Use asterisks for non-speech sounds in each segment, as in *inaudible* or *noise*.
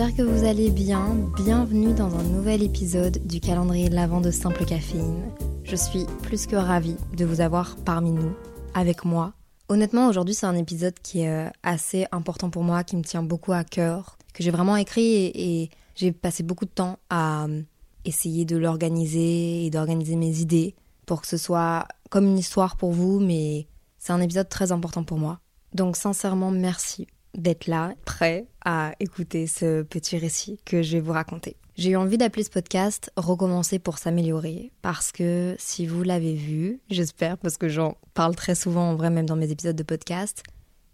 j'espère que vous allez bien. Bienvenue dans un nouvel épisode du calendrier de l'avant de Simple Caféine. Je suis plus que ravie de vous avoir parmi nous, avec moi. Honnêtement, aujourd'hui, c'est un épisode qui est euh, assez important pour moi, qui me tient beaucoup à cœur, que j'ai vraiment écrit et, j'ai passé beaucoup de temps à euh, essayer de l'organiser et d'organiser mes idées pour que ce soit comme une histoire pour vous, mais c'est un épisode très important pour moi. Donc sincèrement, merci d'être là, prêt à écouter ce petit récit que je vais vous raconter. J'ai eu envie d'appeler ce podcast Recommencer pour s'améliorer parce que si vous l'avez vu, j'espère parce que j'en parle très souvent en vrai même dans mes épisodes de podcast,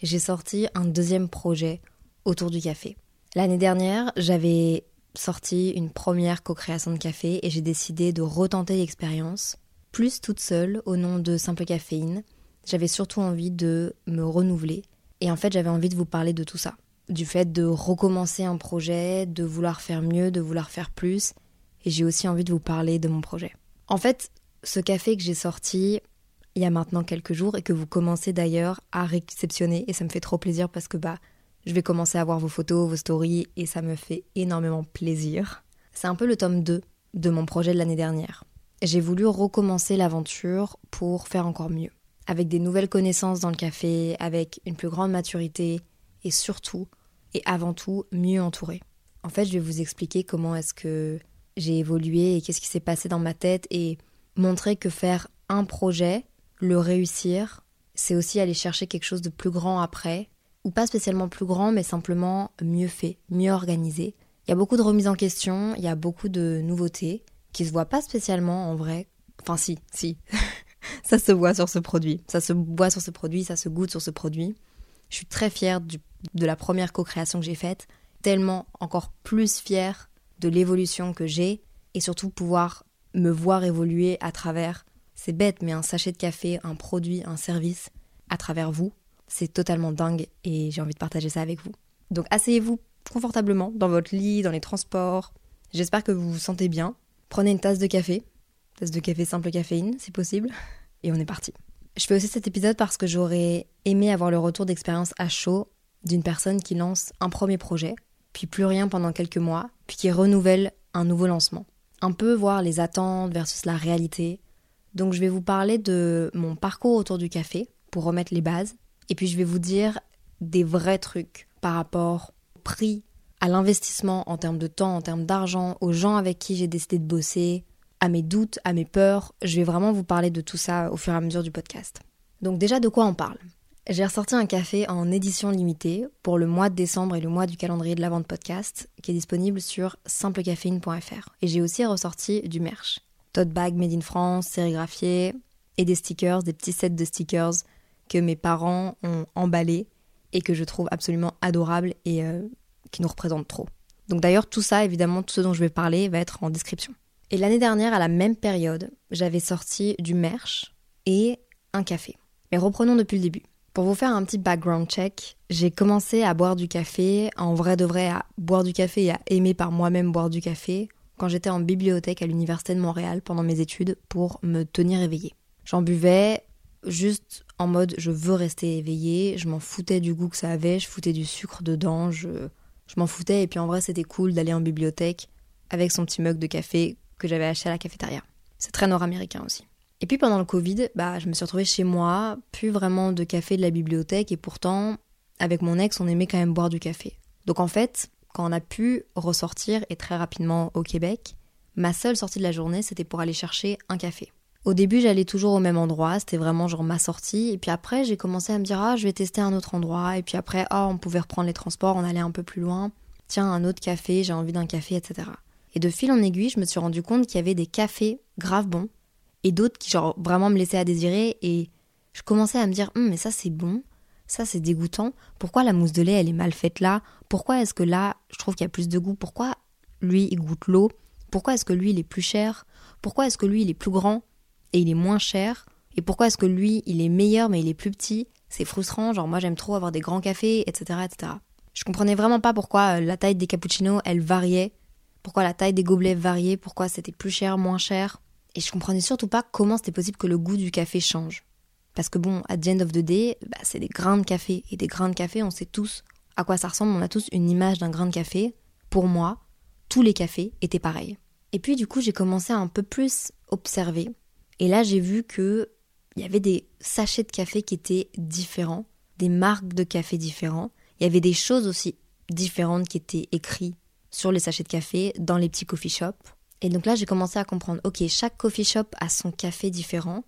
j'ai sorti un deuxième projet autour du café. L'année dernière, j'avais sorti une première co-création de café et j'ai décidé de retenter l'expérience, plus toute seule au nom de Simple Caféine. J'avais surtout envie de me renouveler et en fait j'avais envie de vous parler de tout ça du fait de recommencer un projet, de vouloir faire mieux, de vouloir faire plus. Et j'ai aussi envie de vous parler de mon projet. En fait, ce café que j'ai sorti il y a maintenant quelques jours et que vous commencez d'ailleurs à réceptionner, et ça me fait trop plaisir parce que bah, je vais commencer à voir vos photos, vos stories, et ça me fait énormément plaisir. C'est un peu le tome 2 de mon projet de l'année dernière. J'ai voulu recommencer l'aventure pour faire encore mieux, avec des nouvelles connaissances dans le café, avec une plus grande maturité, et surtout et avant tout mieux entouré. En fait, je vais vous expliquer comment est-ce que j'ai évolué et qu'est-ce qui s'est passé dans ma tête et montrer que faire un projet, le réussir, c'est aussi aller chercher quelque chose de plus grand après, ou pas spécialement plus grand, mais simplement mieux fait, mieux organisé. Il y a beaucoup de remises en question, il y a beaucoup de nouveautés qui se voient pas spécialement en vrai. Enfin si, si. *laughs* *laughs* ça se voit sur ce produit. Ça se voit sur ce produit, ça se goûte sur ce produit. Je suis très fière de la première co-création que j'ai faite, tellement encore plus fière de l'évolution que j'ai et surtout pouvoir me voir évoluer à travers, c'est bête, mais un sachet de café, un produit, un service, à travers vous, c'est totalement dingue et j'ai envie de partager ça avec vous. Donc asseyez-vous confortablement dans votre lit, dans les transports. J'espère que vous vous sentez bien. Prenez une tasse de café, tasse de café simple caféine si possible, *laughs* et on est parti. Je fais aussi cet épisode parce que j'aurais aimé avoir le retour d'expérience à chaud d'une personne qui lance un premier projet, puis plus rien pendant quelques mois, puis qui renouvelle un nouveau lancement. Un peu voir les attentes versus la réalité. Donc je vais vous parler de mon parcours autour du café pour remettre les bases, et puis je vais vous dire des vrais trucs par rapport au prix, à l'investissement en termes de temps, en termes d'argent, aux gens avec qui j'ai décidé de bosser, à mes doutes, à mes peurs. Je vais vraiment vous parler de tout ça au fur et à mesure du podcast. Donc déjà de quoi on parle? J'ai ressorti un café en édition limitée pour le mois de décembre et le mois du calendrier de la vente podcast qui est disponible sur simplecaféine.fr. Et j'ai aussi ressorti du merch. Tote bag made in France, sérigraphié et des stickers, des petits sets de stickers que mes parents ont emballés et que je trouve absolument adorables et euh, qui nous représentent trop. Donc d'ailleurs tout ça, évidemment, tout ce dont je vais parler va être en description. Et l'année dernière, à la même période, j'avais sorti du merch et un café. Mais reprenons depuis le début. Pour vous faire un petit background check, j'ai commencé à boire du café, en vrai de vrai à boire du café et à aimer par moi-même boire du café, quand j'étais en bibliothèque à l'Université de Montréal pendant mes études pour me tenir éveillée. J'en buvais juste en mode je veux rester éveillée, je m'en foutais du goût que ça avait, je foutais du sucre dedans, je, je m'en foutais et puis en vrai c'était cool d'aller en bibliothèque avec son petit mug de café que j'avais acheté à la cafétéria. C'est très nord-américain aussi. Et puis pendant le Covid, bah, je me suis retrouvée chez moi, plus vraiment de café de la bibliothèque, et pourtant, avec mon ex, on aimait quand même boire du café. Donc en fait, quand on a pu ressortir, et très rapidement au Québec, ma seule sortie de la journée, c'était pour aller chercher un café. Au début, j'allais toujours au même endroit, c'était vraiment genre ma sortie. Et puis après, j'ai commencé à me dire, ah, je vais tester un autre endroit. Et puis après, ah, on pouvait reprendre les transports, on allait un peu plus loin. Tiens, un autre café, j'ai envie d'un café, etc. Et de fil en aiguille, je me suis rendu compte qu'il y avait des cafés grave bons et d'autres qui, genre, vraiment me laissaient à désirer. Et je commençais à me dire, hum, mais ça, c'est bon, ça, c'est dégoûtant. Pourquoi la mousse de lait, elle est mal faite là? Pourquoi est-ce que là, je trouve qu'il y a plus de goût? Pourquoi lui, il goûte l'eau? Pourquoi est-ce que lui, il est plus cher? Pourquoi est-ce que lui, il est plus grand et il est moins cher? Et pourquoi est-ce que lui, il est meilleur mais il est plus petit? C'est frustrant, genre moi j'aime trop avoir des grands cafés, etc., etc. Je comprenais vraiment pas pourquoi euh, la taille des cappuccinos, elle variait, pourquoi la taille des gobelets variait, pourquoi c'était plus cher, moins cher. Et je comprenais surtout pas comment c'était possible que le goût du café change. Parce que bon, à the end of the day, bah, c'est des grains de café. Et des grains de café, on sait tous à quoi ça ressemble, on a tous une image d'un grain de café. Pour moi, tous les cafés étaient pareils. Et puis du coup, j'ai commencé à un peu plus observer et là, j'ai vu que il y avait des sachets de café qui étaient différents, des marques de café différents. Il y avait des choses aussi différentes qui étaient écrites sur les sachets de café dans les petits coffee shops. Et donc là, j'ai commencé à comprendre, ok, chaque coffee shop a son café différent.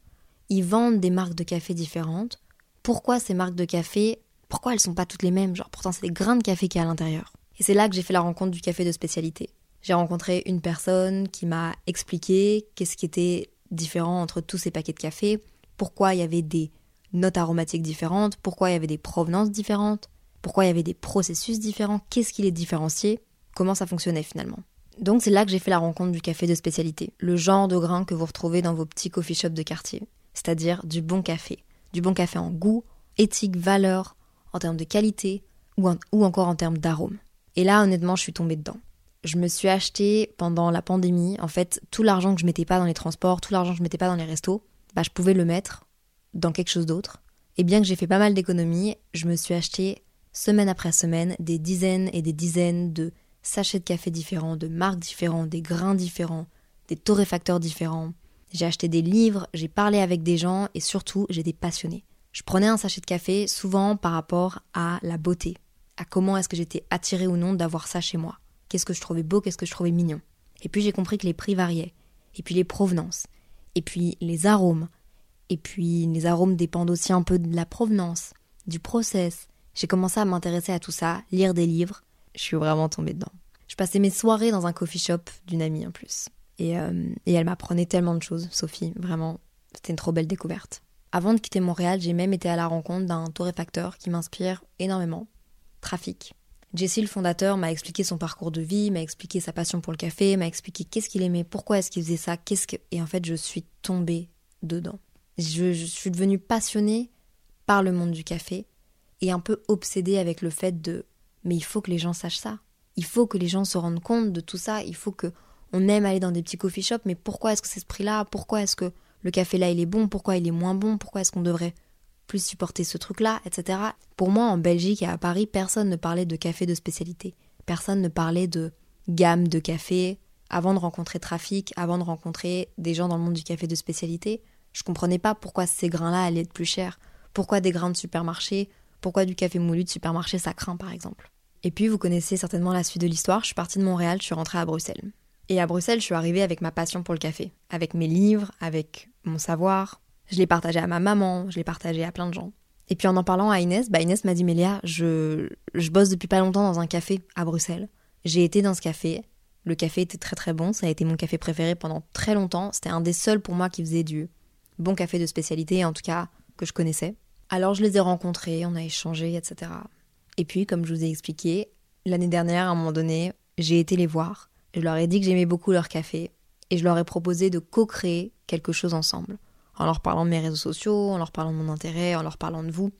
Ils vendent des marques de café différentes. Pourquoi ces marques de café, pourquoi elles sont pas toutes les mêmes? Genre, pourtant, c'est des grains de café qui y a à l'intérieur. Et c'est là que j'ai fait la rencontre du café de spécialité. J'ai rencontré une personne qui m'a expliqué qu'est-ce qui était différent entre tous ces paquets de café, pourquoi il y avait des notes aromatiques différentes, pourquoi il y avait des provenances différentes, pourquoi il y avait des processus différents, qu'est-ce qui les différenciait, comment ça fonctionnait finalement. Donc c'est là que j'ai fait la rencontre du café de spécialité, le genre de grain que vous retrouvez dans vos petits coffee shops de quartier, c'est-à-dire du bon café, du bon café en goût, éthique, valeur, en termes de qualité ou, ou encore en termes d'arôme. Et là honnêtement je suis tombée dedans je me suis acheté pendant la pandémie, en fait, tout l'argent que je mettais pas dans les transports, tout l'argent que je mettais pas dans les restos, bah, je pouvais le mettre dans quelque chose d'autre. Et bien que j'ai fait pas mal d'économies, je me suis acheté semaine après semaine des dizaines et des dizaines de sachets de café différents, de marques différentes, des grains différents, des torréfacteurs différents. J'ai acheté des livres, j'ai parlé avec des gens et surtout j'étais passionnée. Je prenais un sachet de café souvent par rapport à la beauté, à comment est-ce que j'étais attirée ou non d'avoir ça chez moi qu'est-ce que je trouvais beau, qu'est-ce que je trouvais mignon. Et puis j'ai compris que les prix variaient, et puis les provenances, et puis les arômes, et puis les arômes dépendent aussi un peu de la provenance, du process. J'ai commencé à m'intéresser à tout ça, lire des livres, je suis vraiment tombée dedans. Je passais mes soirées dans un coffee shop d'une amie en plus. Et, euh, et elle m'apprenait tellement de choses, Sophie, vraiment, c'était une trop belle découverte. Avant de quitter Montréal, j'ai même été à la rencontre d'un torréfacteur qui m'inspire énormément. Trafic. Jesse, le fondateur, m'a expliqué son parcours de vie, m'a expliqué sa passion pour le café, m'a expliqué qu'est-ce qu'il aimait, pourquoi est-ce qu'il faisait ça, qu'est-ce que... Et en fait, je suis tombée dedans. Je, je, suis devenue passionnée par le monde du café et un peu obsédée avec le fait de mais il faut que les gens sachent ça. Il faut que les gens se rendent compte de tout ça. Il faut que on aime aller dans des petits coffee shops, mais pourquoi est-ce que c'est ce prix-là? Pourquoi est-ce que le café là il est bon? Pourquoi il est moins bon? Pourquoi est-ce qu'on devrait plus supporter ce truc-là, etc. Pour moi, en Belgique et à Paris, personne ne parlait de café de spécialité. Personne ne parlait de gamme de café. Avant de rencontrer Trafic, avant de rencontrer des gens dans le monde du café de spécialité, je comprenais pas pourquoi ces grains-là allaient être plus chers. Pourquoi des grains de supermarché? Pourquoi du café moulu de supermarché ça craint, par exemple? Et puis, vous connaissez certainement la suite de l'histoire. Je suis partie de Montréal, je suis rentrée à Bruxelles. Et à Bruxelles, je suis arrivée avec ma passion pour le café, avec mes livres, avec mon savoir, je l'ai partagé à ma maman, je l'ai partagé à plein de gens. Et puis en en parlant à Inès, bah Inès m'a dit Mélia, je, je bosse depuis pas longtemps dans un café à Bruxelles. J'ai été dans ce café. Le café était très très bon, ça a été mon café préféré pendant très longtemps. C'était un des seuls pour moi qui faisait du bon café de spécialité, en tout cas que je connaissais. Alors je les ai rencontrés, on a échangé, etc. Et puis, comme je vous ai expliqué, l'année dernière, à un moment donné, j'ai été les voir. Je leur ai dit que j'aimais beaucoup leur café et je leur ai proposé de co-créer quelque chose ensemble en leur parlant de mes réseaux sociaux, en leur parlant de mon intérêt, en leur parlant de vous,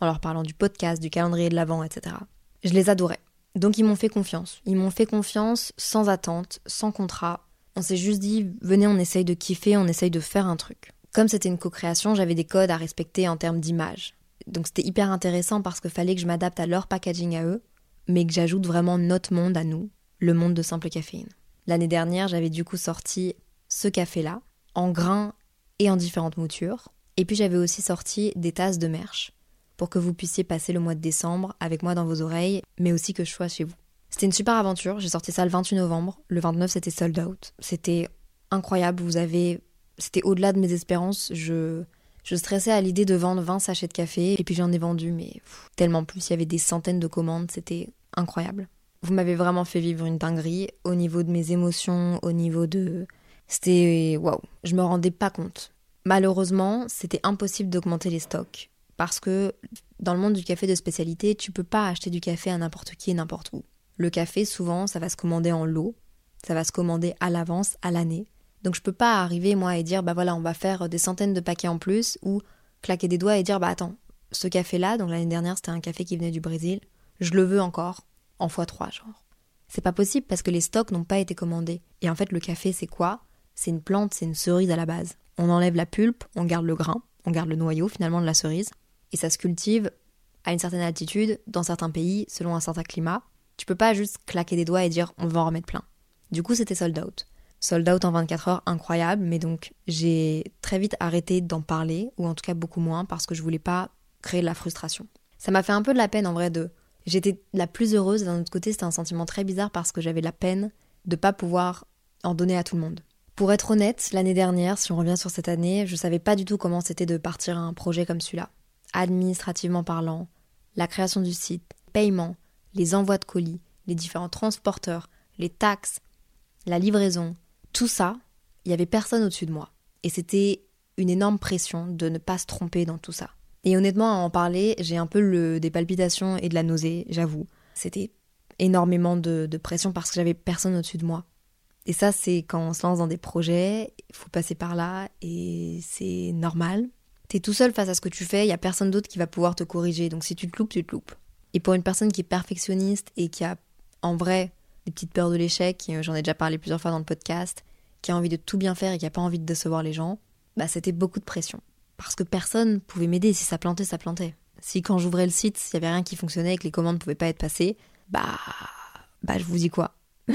en leur parlant du podcast, du calendrier de l'Avent, etc. Je les adorais. Donc ils m'ont fait confiance. Ils m'ont fait confiance sans attente, sans contrat. On s'est juste dit, venez, on essaye de kiffer, on essaye de faire un truc. Comme c'était une co-création, j'avais des codes à respecter en termes d'image. Donc c'était hyper intéressant parce qu'il fallait que je m'adapte à leur packaging à eux, mais que j'ajoute vraiment notre monde à nous, le monde de simple caféine. L'année dernière, j'avais du coup sorti ce café-là, en grains et en différentes moutures. Et puis j'avais aussi sorti des tasses de merch pour que vous puissiez passer le mois de décembre avec moi dans vos oreilles, mais aussi que je sois chez vous. C'était une super aventure, j'ai sorti ça le 28 novembre, le 29 c'était sold out. C'était incroyable, vous avez C'était au-delà de mes espérances. Je, je stressais à l'idée de vendre 20 sachets de café, et puis j'en ai vendu, mais tellement plus. Il y avait des centaines de commandes, c'était incroyable. Vous m'avez vraiment fait vivre une dinguerie au niveau de mes émotions, au niveau de. C'était. Waouh, je me rendais pas compte. Malheureusement, c'était impossible d'augmenter les stocks. Parce que dans le monde du café de spécialité, tu peux pas acheter du café à n'importe qui et n'importe où. Le café, souvent, ça va se commander en lot, ça va se commander à l'avance, à l'année. Donc je peux pas arriver moi et dire bah voilà, on va faire des centaines de paquets en plus ou claquer des doigts et dire bah attends, ce café là, donc l'année dernière, c'était un café qui venait du Brésil, je le veux encore en x3 genre. C'est pas possible parce que les stocks n'ont pas été commandés. Et en fait, le café, c'est quoi? C'est une plante, c'est une cerise à la base. On enlève la pulpe, on garde le grain, on garde le noyau finalement de la cerise, et ça se cultive à une certaine altitude, dans certains pays, selon un certain climat. Tu peux pas juste claquer des doigts et dire on va en remettre plein. Du coup, c'était sold out. Sold out en 24 heures, incroyable, mais donc j'ai très vite arrêté d'en parler, ou en tout cas beaucoup moins, parce que je voulais pas créer de la frustration. Ça m'a fait un peu de la peine en vrai de. J'étais la plus heureuse, d'un autre côté, c'était un sentiment très bizarre parce que j'avais la peine de pas pouvoir en donner à tout le monde. Pour être honnête, l'année dernière, si on revient sur cette année, je savais pas du tout comment c'était de partir à un projet comme celui-là. Administrativement parlant, la création du site, paiement, les envois de colis, les différents transporteurs, les taxes, la livraison, tout ça, il y avait personne au-dessus de moi. Et c'était une énorme pression de ne pas se tromper dans tout ça. Et honnêtement, à en parler, j'ai un peu des palpitations et de la nausée, j'avoue. C'était énormément de, pression parce que j'avais personne au-dessus de moi. Et ça, c'est quand on se lance dans des projets, il faut passer par là et c'est normal. T'es tout seul face à ce que tu fais, il y a personne d'autre qui va pouvoir te corriger. Donc si tu te loupes, tu te loupes. Et pour une personne qui est perfectionniste et qui a en vrai des petites peurs de l'échec, euh, j'en ai déjà parlé plusieurs fois dans le podcast, qui a envie de tout bien faire et qui a pas envie de décevoir les gens, bah c'était beaucoup de pression. Parce que personne pouvait m'aider. Si ça plantait, ça plantait. Si quand j'ouvrais le site, s'il y avait rien qui fonctionnait et que les commandes pouvaient pas être passées, bah, bah je vous dis quoi *laughs*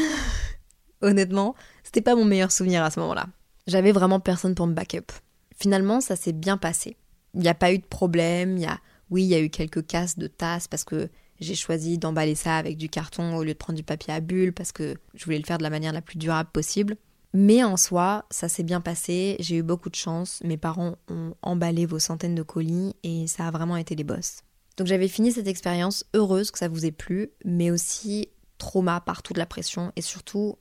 Honnêtement, c'était pas mon meilleur souvenir à ce moment-là. J'avais vraiment personne pour me backup. Finalement, ça s'est bien passé. Il n'y a pas eu de problème. Il y a, oui, il y a eu quelques casses de tasses parce que j'ai choisi d'emballer ça avec du carton au lieu de prendre du papier à bulles parce que je voulais le faire de la manière la plus durable possible. Mais en soi, ça s'est bien passé, j'ai eu beaucoup de chance, mes parents ont emballé vos centaines de colis et ça a vraiment été les boss. Donc j'avais fini cette expérience heureuse que ça vous ait plu, mais aussi trauma par toute la pression et surtout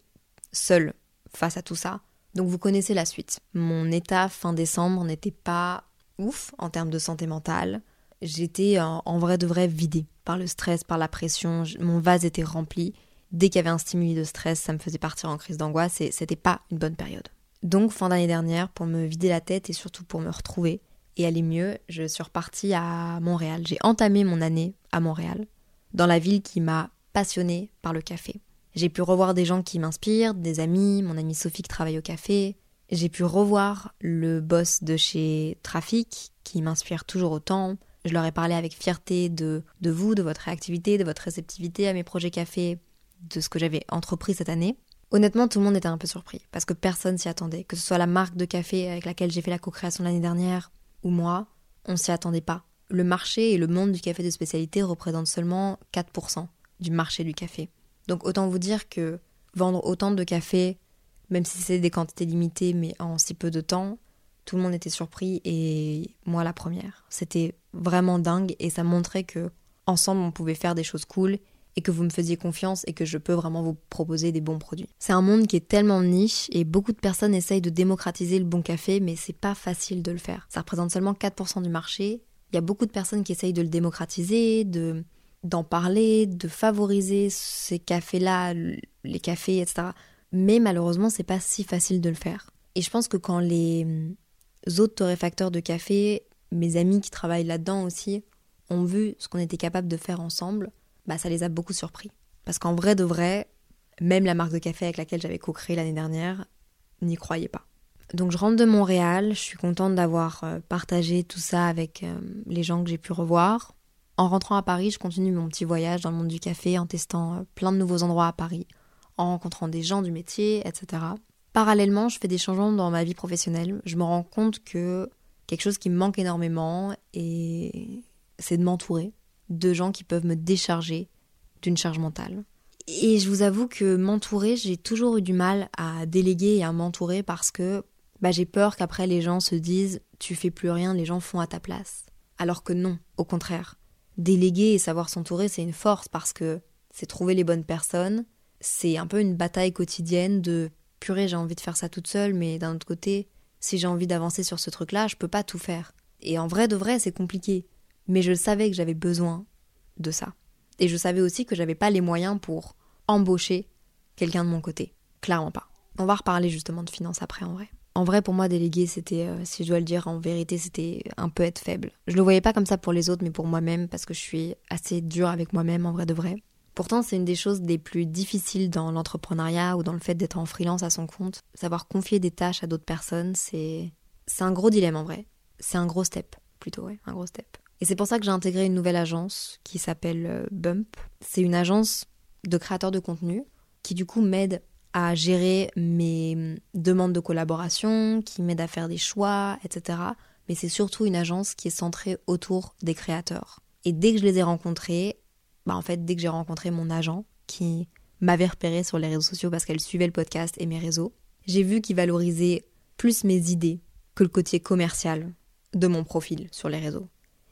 seule face à tout ça. Donc vous connaissez la suite. Mon état fin décembre n'était pas ouf en termes de santé mentale. J'étais en vrai de vrai vidée par le stress, par la pression. Mon vase était rempli. Dès qu'il y avait un stimuli de stress, ça me faisait partir en crise d'angoisse et c'était pas une bonne période. Donc fin d'année dernière, pour me vider la tête et surtout pour me retrouver et aller mieux, je suis repartie à Montréal. J'ai entamé mon année à Montréal, dans la ville qui m'a passionnée par le café. J'ai pu revoir des gens qui m'inspirent, des amis, mon amie Sophie qui travaille au café. J'ai pu revoir le boss de chez Trafic qui m'inspire toujours autant. Je leur ai parlé avec fierté de, vous, de votre réactivité, de votre réceptivité à mes projets café, de ce que j'avais entrepris cette année. Honnêtement, tout le monde était un peu surpris parce que personne s'y attendait. Que ce soit la marque de café avec laquelle j'ai fait la co-création l'année dernière ou moi, on s'y attendait pas. Le marché et le monde du café de spécialité représentent seulement 4% du marché du café. Donc autant vous dire que vendre autant de café, même si c'est des quantités limitées, mais en si peu de temps, tout le monde était surpris et moi la première. C'était vraiment dingue et ça montrait que ensemble on pouvait faire des choses cool et que vous me faisiez confiance et que je peux vraiment vous proposer des bons produits. C'est un monde qui est tellement niche et beaucoup de personnes essayent de démocratiser le bon café, mais c'est pas facile de le faire. Ça représente seulement 4% du marché. Il y a beaucoup de personnes qui essayent de le démocratiser, de d'en parler, de favoriser ces cafés-là, les cafés, etc. Mais malheureusement, c'est pas si facile de le faire. Et je pense que quand les autres torréfacteurs de café, mes amis qui travaillent là-dedans aussi, ont vu ce qu'on était capable de faire ensemble, bah ça les a beaucoup surpris. Parce qu'en vrai de vrai, même la marque de café avec laquelle j'avais co-créé l'année dernière n'y croyait pas. Donc je rentre de Montréal, je suis contente d'avoir euh, partagé tout ça avec euh, les gens que j'ai pu revoir. En rentrant à Paris, je continue mon petit voyage dans le monde du café en testant euh, plein de nouveaux endroits à Paris, en rencontrant des gens du métier, etc. Parallèlement, je fais des changements dans ma vie professionnelle. Je me rends compte que quelque chose qui me manque énormément, et c'est de m'entourer de gens qui peuvent me décharger d'une charge mentale. Et je vous avoue que m'entourer, j'ai toujours eu du mal à déléguer et à m'entourer parce que bah j'ai peur qu'après les gens se disent tu fais plus rien, les gens font à ta place. Alors que non, au contraire. Déléguer et savoir s'entourer, c'est une force parce que c'est trouver les bonnes personnes. C'est un peu une bataille quotidienne de purée, j'ai envie de faire ça toute seule, mais d'un autre côté, si j'ai envie d'avancer sur ce truc-là, je peux pas tout faire. Et en vrai de vrai, c'est compliqué. Mais je savais que j'avais besoin de ça. Et je savais aussi que j'avais pas les moyens pour embaucher quelqu'un de mon côté. Clairement pas. On va reparler justement de finances après en vrai. En vrai, pour moi, déléguer, c'était, euh, si je dois le dire en vérité, c'était un peu être faible. Je le voyais pas comme ça pour les autres, mais pour moi-même, parce que je suis assez dure avec moi-même, en vrai de vrai. Pourtant, c'est une des choses les plus difficiles dans l'entrepreneuriat ou dans le fait d'être en freelance à son compte. Savoir confier des tâches à d'autres personnes, c'est, c'est un gros dilemme en vrai. C'est un gros step, plutôt, ouais, un gros step. Et c'est pour ça que j'ai intégré une nouvelle agence qui s'appelle euh, Bump. C'est une agence de créateurs de contenu qui du coup m'aide à gérer mes hum, demandes de collaboration, qui m'aide à faire des choix, etc. Mais c'est surtout une agence qui est centrée autour des créateurs. Et dès que je les ai rencontrés, bah en fait, dès que j'ai rencontré mon agent, qui m'avait repéré sur les réseaux sociaux parce qu'elle suivait le podcast et mes réseaux, j'ai vu qu'il valorisait plus mes idées que le côté commercial de mon profil sur les réseaux.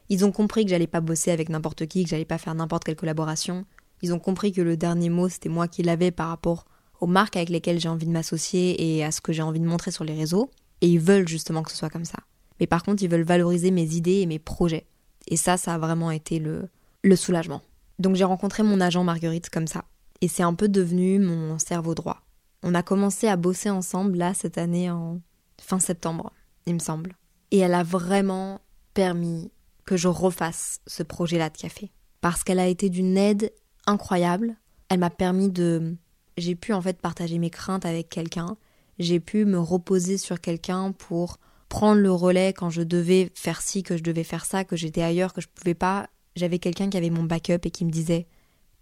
Ils ont compris que j'allais pas bosser avec n'importe qui, que j'allais pas faire n'importe quelle collaboration. Ils ont compris que le dernier mot c'était moi qui l'avais par rapport aux marques avec lesquelles j'ai envie de m'associer et à ce que j'ai envie de montrer sur les réseaux. Et ils veulent justement que ce soit comme ça. Mais par contre, ils veulent valoriser mes idées et mes projets. Et ça, ça a vraiment été le, le soulagement. Donc j'ai rencontré mon agent Marguerite comme ça. Et c'est un peu devenu mon cerveau droit. On a commencé à bosser ensemble là cette année en fin septembre, il me semble. Et elle a vraiment permis que je refasse ce projet-là de café. Parce qu'elle a été d'une aide incroyable. Elle m'a permis de j'ai pu en fait partager mes craintes avec quelqu'un, j'ai pu me reposer sur quelqu'un pour prendre le relais quand je devais faire ci, que je devais faire ça, que j'étais ailleurs, que je pouvais pas. J'avais quelqu'un qui avait mon backup et qui me disait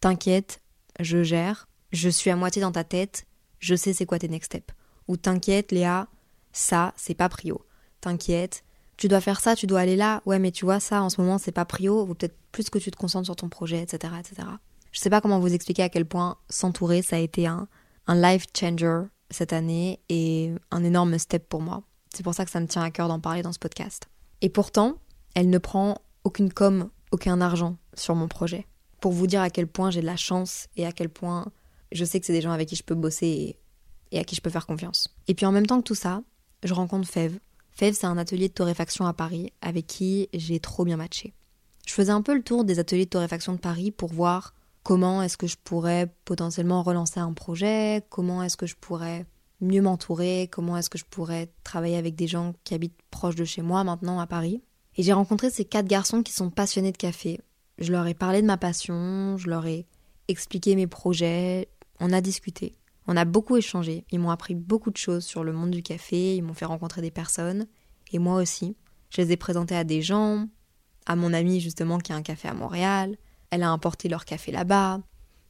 T'inquiète, je gère, je suis à moitié dans ta tête, je sais c'est quoi tes next steps. Ou t'inquiète, Léa, ça, c'est pas prio. T'inquiète, tu dois faire ça, tu dois aller là. Ouais, mais tu vois, ça, en ce moment, c'est pas prio. Vaut peut-être plus que tu te concentres sur ton projet, etc., etc. Je sais pas comment vous expliquer à quel point s'entourer, ça a été un, un life changer cette année et un énorme step pour moi. C'est pour ça que ça me tient à cœur d'en parler dans ce podcast. Et pourtant, elle ne prend aucune com, aucun argent sur mon projet. Pour vous dire à quel point j'ai de la chance et à quel point je sais que c'est des gens avec qui je peux bosser et, à qui je peux faire confiance. Et puis en même temps que tout ça, je rencontre Fev. Fev, c'est un atelier de torréfaction à Paris avec qui j'ai trop bien matché. Je faisais un peu le tour des ateliers de torréfaction de Paris pour voir comment est-ce que je pourrais potentiellement relancer un projet, comment est-ce que je pourrais mieux m'entourer, comment est-ce que je pourrais travailler avec des gens qui habitent proche de chez moi maintenant à Paris. Et j'ai rencontré ces quatre garçons qui sont passionnés de café. Je leur ai parlé de ma passion, je leur ai expliqué mes projets, on a discuté. On a beaucoup échangé, ils m'ont appris beaucoup de choses sur le monde du café, ils m'ont fait rencontrer des personnes, et moi aussi. Je les ai présentés à des gens, à mon ami justement qui a un café à Montréal, elle a importé leur café là-bas.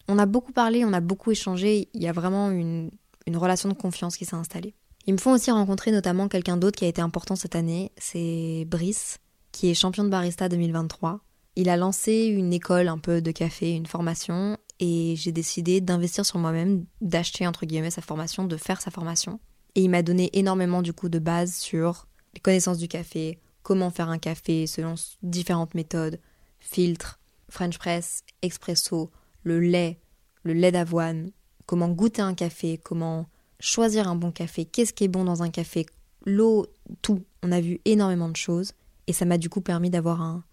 On a beaucoup parlé, on a beaucoup échangé, il y a vraiment une, relation de confiance qui s'est installée. Ils me font aussi rencontrer notamment quelqu'un d'autre qui a été important cette année, c'est Brice, qui est champion de barista 2023. Il a lancé une école un peu de café, une formation, et j'ai décidé d'investir sur moi-même, d'acheter entre guillemets sa formation, de faire sa formation. Et il m'a donné énormément du coup de base sur les connaissances du café, comment faire un café selon différentes méthodes, filtres, French press, expresso, le lait, le lait d'avoine, comment goûter un café, comment choisir un bon café, qu'est-ce qui est bon dans un café, l'eau, tout. On a vu énormément de choses et ça m'a du coup permis d'avoir un,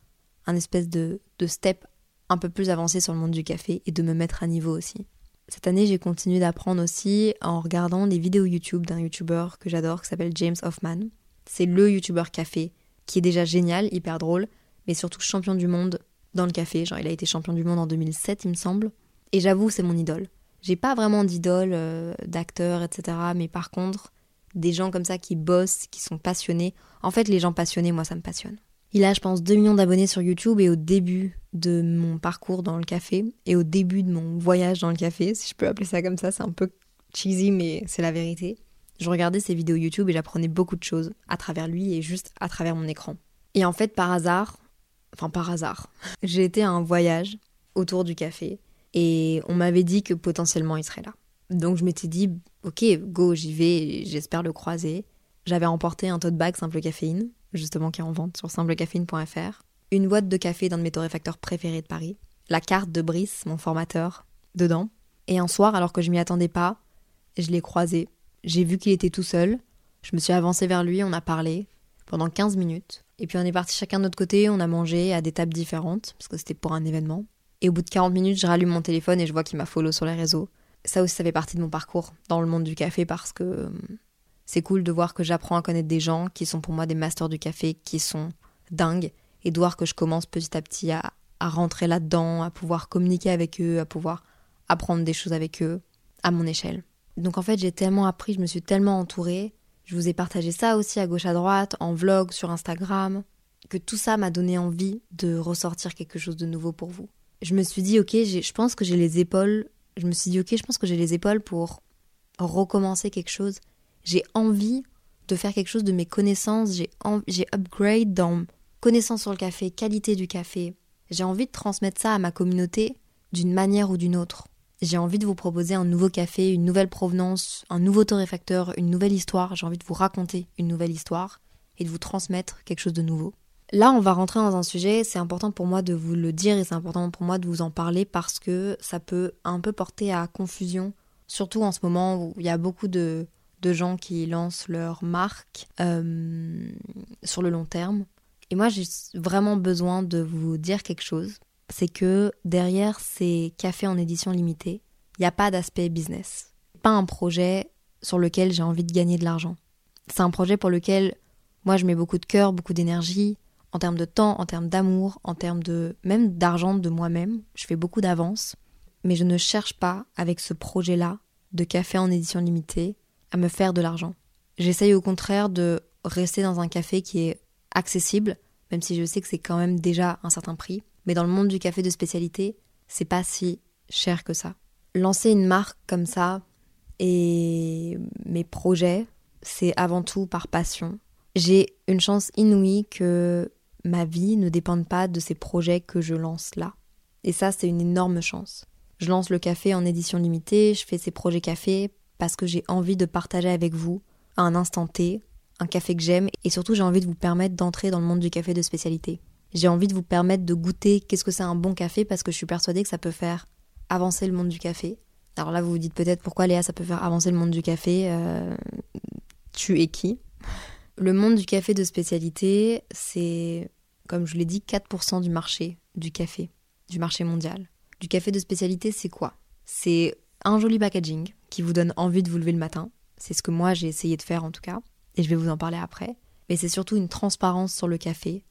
un espèce de, de step un peu plus avancé sur le monde du café et de me mettre à niveau aussi. Cette année, j'ai continué d'apprendre aussi en regardant des vidéos YouTube d'un YouTuber que j'adore qui s'appelle James Hoffman. C'est le YouTuber café qui est déjà génial, hyper drôle, mais surtout champion du monde dans le café. Genre, il a été champion du monde en 2007, il me semble. Et j'avoue, c'est mon idole. J'ai pas vraiment d'idole, euh, d'acteur, etc. Mais par contre, des gens comme ça qui bossent, qui sont passionnés. En fait, les gens passionnés, moi, ça me passionne. Il a, je pense, 2 millions d'abonnés sur YouTube et au début de mon parcours dans le café et au début de mon voyage dans le café, si je peux appeler ça comme ça, c'est un peu cheesy, mais c'est la vérité. Je regardais ses vidéos YouTube et j'apprenais beaucoup de choses à travers lui et juste à travers mon écran. Et en fait, par hasard, enfin par hasard, *laughs* j'ai été à un voyage autour du café et on m'avait dit que potentiellement il serait là. Donc je m'étais dit, ok, go, j'y vais, j'espère le croiser. j'avais emporté un tote bag simple caféine, justement qui est en vente sur simplecaféine.fr, une boîte de café d'un de mes torréfacteurs préférés de Paris, la carte de Brice, mon formateur, dedans. Et un soir, alors que je m'y attendais pas, je l'ai croisé. J'ai vu qu'il était tout seul. Je me suis avancée vers lui, on a parlé pendant 15 minutes. Et puis on est parti chacun de notre côté, on a mangé à des tables différentes, parce que c'était pour un événement. Et au bout de 40 minutes, je rallume mon téléphone et je vois qu'il m'a follow sur les réseaux. Ça aussi, ça fait partie de mon parcours dans le monde du café parce que euh, c'est cool de voir que j'apprends à connaître des gens qui sont pour moi des masters du café, qui sont dingues, et de voir que je commence petit à petit à, à rentrer là-dedans, à pouvoir communiquer avec eux, à pouvoir apprendre des choses avec eux à mon échelle. Donc en fait, j'ai tellement appris, je me suis tellement entourée. Je vous ai partagé ça aussi à gauche à droite, en vlog, sur Instagram, que tout ça m'a donné envie de ressortir quelque chose de nouveau pour vous. Je me suis dit, ok, je pense que j'ai les épaules. Je me suis dit, ok, je pense que j'ai les épaules pour recommencer quelque chose. J'ai envie de faire quelque chose de mes connaissances. J'ai j'ai upgrade dans connaissances sur le café, qualité du café. J'ai envie de transmettre ça à ma communauté d'une manière ou d'une autre j'ai envie de vous proposer un nouveau café, une nouvelle provenance, un nouveau torréfacteur, une nouvelle histoire. J'ai envie de vous raconter une nouvelle histoire et de vous transmettre quelque chose de nouveau. Là, on va rentrer dans un sujet, c'est important pour moi de vous le dire et c'est important pour moi de vous en parler parce que ça peut un peu porter à confusion, surtout en ce moment où il y a beaucoup de, gens qui lancent leur marque euh, sur le long terme. Et moi, j'ai vraiment besoin de vous dire quelque chose c'est que derrière ces cafés en édition limitée, il n'y a pas d'aspect business. Pas un projet sur lequel j'ai envie de gagner de l'argent. C'est un projet pour lequel moi je mets beaucoup de cœur, beaucoup d'énergie, en termes de temps, en termes d'amour, en termes de même d'argent de moi-même. Je fais beaucoup d'avance, mais je ne cherche pas avec ce projet-là de café en édition limitée à me faire de l'argent. J'essaye au contraire de rester dans un café qui est accessible, même si je sais que c'est quand même déjà un certain prix, mais dans le monde du café de spécialité, c'est pas si cher que ça. Lancer une marque comme ça et mes projets, c'est avant tout par passion. J'ai une chance inouïe que ma vie ne dépende pas de ces projets que je lance là. Et ça, c'est une énorme chance. Je lance le café en édition limitée, je fais ces projets café parce que j'ai envie de partager avec vous à un instant T un café que j'aime et surtout j'ai envie de vous permettre d'entrer dans le monde du café de spécialité. J'ai envie de vous permettre de goûter qu'est-ce que c'est un bon café parce que je suis persuadée que ça peut faire avancer le monde du café. Alors là, vous vous dites peut-être pourquoi Léa, ça peut faire avancer le monde du café. Euh, tu es qui? Le monde du café de spécialité, c'est, comme je l'ai dit, 4% du marché du café, du marché mondial. Du café de spécialité, c'est quoi? C'est un joli packaging qui vous donne envie de vous lever le matin. C'est ce que moi j'ai essayé de faire en tout cas, et je vais vous en parler après. Mais c'est surtout une transparence sur le café,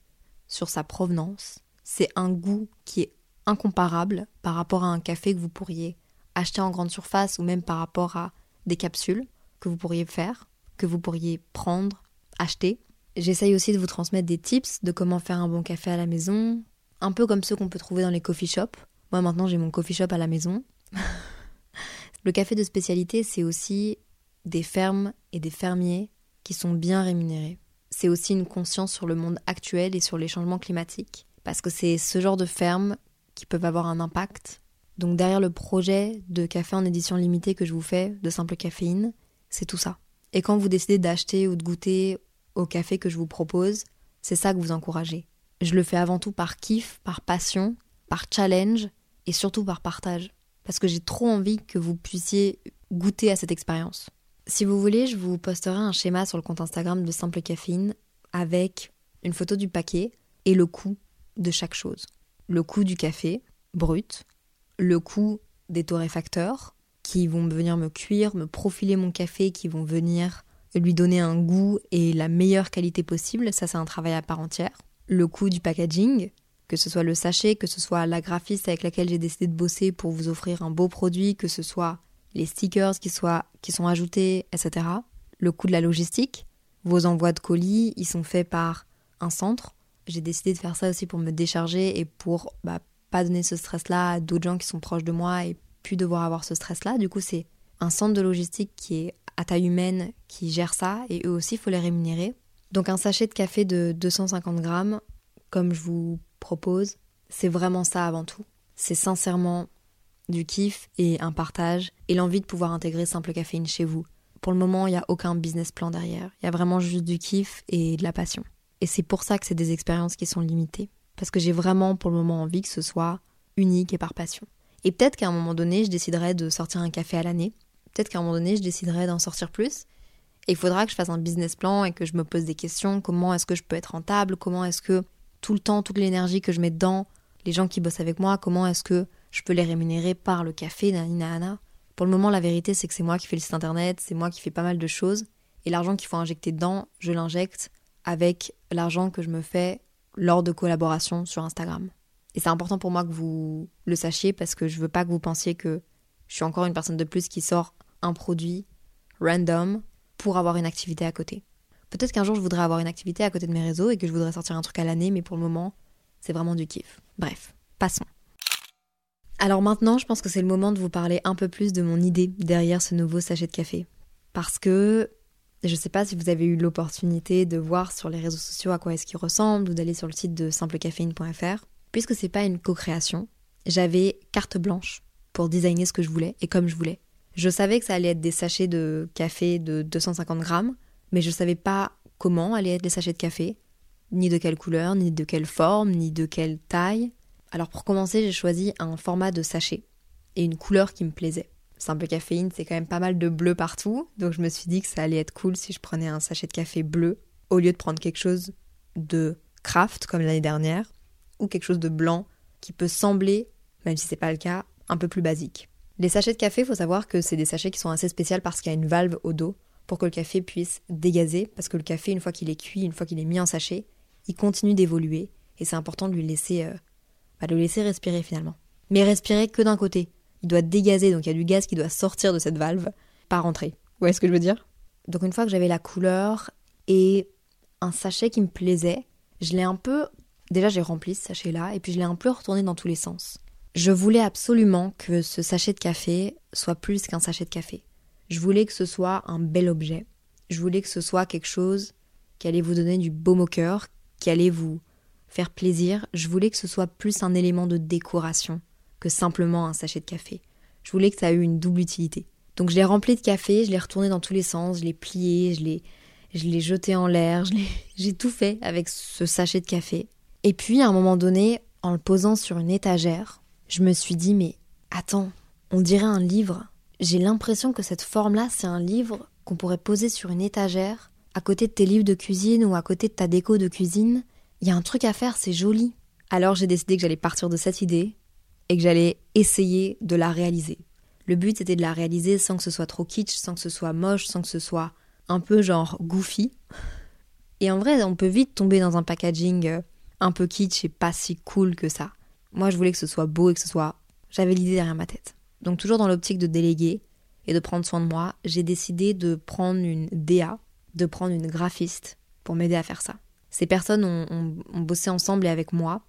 sur sa provenance. C'est un goût qui est incomparable par rapport à un café que vous pourriez acheter en grande surface ou même par rapport à des capsules que vous pourriez faire, que vous pourriez prendre, acheter. J'essaye aussi de vous transmettre des tips de comment faire un bon café à la maison, un peu comme ceux qu'on peut trouver dans les coffee shops. Moi maintenant j'ai mon coffee shop à la maison. *laughs* Le café de spécialité, c'est aussi des fermes et des fermiers qui sont bien rémunérés c'est aussi une conscience sur le monde actuel et sur les changements climatiques. Parce que c'est ce genre de fermes qui peuvent avoir un impact. Donc derrière le projet de café en édition limitée que je vous fais, de simple caféine, c'est tout ça. Et quand vous décidez d'acheter ou de goûter au café que je vous propose, c'est ça que vous encouragez. Je le fais avant tout par kiff, par passion, par challenge et surtout par partage. Parce que j'ai trop envie que vous puissiez goûter à cette expérience. Si vous voulez, je vous posterai un schéma sur le compte Instagram de Simple Caffeine avec une photo du paquet et le coût de chaque chose. Le coût du café brut, le coût des torréfacteurs qui vont venir me cuire, me profiler mon café, qui vont venir lui donner un goût et la meilleure qualité possible, ça c'est un travail à part entière. Le coût du packaging, que ce soit le sachet, que ce soit la graphiste avec laquelle j'ai décidé de bosser pour vous offrir un beau produit, que ce soit les stickers qui, soient, qui sont ajoutés, etc. Le coût de la logistique. Vos envois de colis, ils sont faits par un centre. J'ai décidé de faire ça aussi pour me décharger et pour bah, pas donner ce stress-là à d'autres gens qui sont proches de moi et puis devoir avoir ce stress-là. Du coup, c'est un centre de logistique qui est à taille humaine qui gère ça et eux aussi, il faut les rémunérer. Donc un sachet de café de 250 grammes, comme je vous propose, c'est vraiment ça avant tout. C'est sincèrement du kiff et un partage et l'envie de pouvoir intégrer simple caféine chez vous. Pour le moment, il n'y a aucun business plan derrière. Il y a vraiment juste du kiff et de la passion. Et c'est pour ça que c'est des expériences qui sont limitées. Parce que j'ai vraiment pour le moment envie que ce soit unique et par passion. Et peut-être qu'à un moment donné, je déciderai de sortir un café à l'année. Peut-être qu'à un moment donné, je déciderai d'en sortir plus. Et il faudra que je fasse un business plan et que je me pose des questions. Comment est-ce que je peux être rentable? Comment est-ce que tout le temps, toute l'énergie que je mets dedans, les gens qui bossent avec moi, comment est-ce que je peux les rémunérer par le café, nanana Pour le moment, la vérité, c'est que c'est moi qui fais le site internet, c'est moi qui fais pas mal de choses. Et l'argent qu'il faut injecter dedans, je l'injecte avec l'argent que je me fais lors de collaborations sur Instagram. Et c'est important pour moi que vous le sachiez parce que je veux pas que vous pensiez que je suis encore une personne de plus qui sort un produit random pour avoir une activité à côté. Peut-être qu'un jour je voudrais avoir une activité à côté de mes réseaux et que je voudrais sortir un truc à l'année, mais pour le moment, c'est vraiment du kiff. Bref, passons. Alors maintenant, je pense que c'est le moment de vous parler un peu plus de mon idée derrière ce nouveau sachet de café. Parce que je ne sais pas si vous avez eu l'opportunité de voir sur les réseaux sociaux à quoi est-ce qu'il ressemble ou d'aller sur le site de simplecaféine.fr. Puisque c'est pas une co-création, j'avais carte blanche pour designer ce que je voulais et comme je voulais. Je savais que ça allait être des sachets de café de 250 grammes, mais je savais pas comment allaient être les sachets de café, ni de quelle couleur, ni de quelle forme, ni de quelle taille. Alors pour commencer, j'ai choisi un format de sachet et une couleur qui me plaisait. Simple caféine, c'est quand même pas mal de bleu partout, donc je me suis dit que ça allait être cool si je prenais un sachet de café bleu au lieu de prendre quelque chose de craft comme l'année dernière ou quelque chose de blanc qui peut sembler, même si c'est pas le cas, un peu plus basique. Les sachets de café, il faut savoir que c'est des sachets qui sont assez spéciaux parce qu'il y a une valve au dos pour que le café puisse dégazer, parce que le café, une fois qu'il est cuit, une fois qu'il est mis en sachet, il continue d'évoluer, et c'est important de lui laisser, euh, bah, de le laisser respirer finalement. Mais respirer que d'un côté. Il doit dégazer, donc il y a du gaz qui doit sortir de cette valve, pas rentrer. Vous voyez ce que je veux dire? Donc une fois que j'avais la couleur et un sachet qui me plaisait, je l'ai un peu... Déjà j'ai rempli ce sachet-là, et puis je l'ai un peu retourné dans tous les sens. Je voulais absolument que ce sachet de café soit plus qu'un sachet de café. Je voulais que ce soit un bel objet. Je voulais que ce soit quelque chose qui allait vous donner du baume au cœur, qui allait vous faire plaisir. Je voulais que ce soit plus un élément de décoration que simplement un sachet de café. Je voulais que ça ait une double utilité. Donc je l'ai rempli de café, je l'ai retourné dans tous les sens, je l'ai plié, je l'ai, je l'ai jeté en l'air, *laughs* j'ai tout fait avec ce sachet de café. Et puis à un moment donné, en le posant sur une étagère, je me suis dit mais attends, on dirait un livre j'ai l'impression que cette forme-là, c'est un livre qu'on pourrait poser sur une étagère, à côté de tes livres de cuisine ou à côté de ta déco de cuisine. Il y a un truc à faire, c'est joli. Alors j'ai décidé que j'allais partir de cette idée et que j'allais essayer de la réaliser. Le but c'était de la réaliser sans que ce soit trop kitsch, sans que ce soit moche, sans que ce soit un peu genre goofy. Et en vrai, on peut vite tomber dans un packaging euh, un peu kitsch et pas si cool que ça. Moi, je voulais que ce soit beau et que ce soit. J'avais l'idée derrière ma tête. Donc toujours dans l'optique de déléguer et de prendre soin de moi, j'ai décidé de prendre une DA, de prendre une graphiste pour m'aider à faire ça. Ces personnes ont, bossé ensemble et avec moi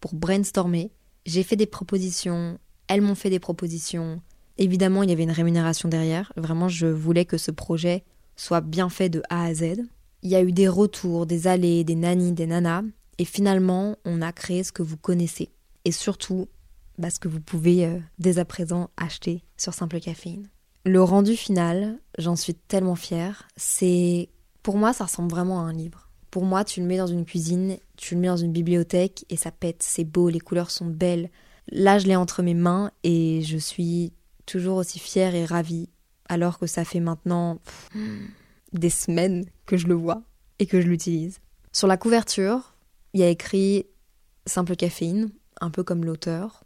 pour brainstormer. J'ai fait des propositions, elles m'ont fait des propositions. Évidemment, il y avait une rémunération derrière. Vraiment, je voulais que ce projet soit bien fait de A à Z. Il y a eu des retours, des allées, des nannies, des nanas. Et finalement, on a créé ce que vous connaissez. Et surtout, bah, ce que vous pouvez euh, dès à présent acheter sur Simple Caféine. Le rendu final, j'en suis tellement fière. C'est, pour moi, ça ressemble vraiment à un livre. Pour moi, tu le mets dans une cuisine, tu le mets dans une bibliothèque et ça pète, c'est beau, les couleurs sont belles. Là, je l'ai entre mes mains et je suis toujours aussi fière et ravie, alors que ça fait maintenant des semaines que je le vois et que je l'utilise. Sur la couverture, il y a écrit Simple Caféine, un peu comme l'auteur.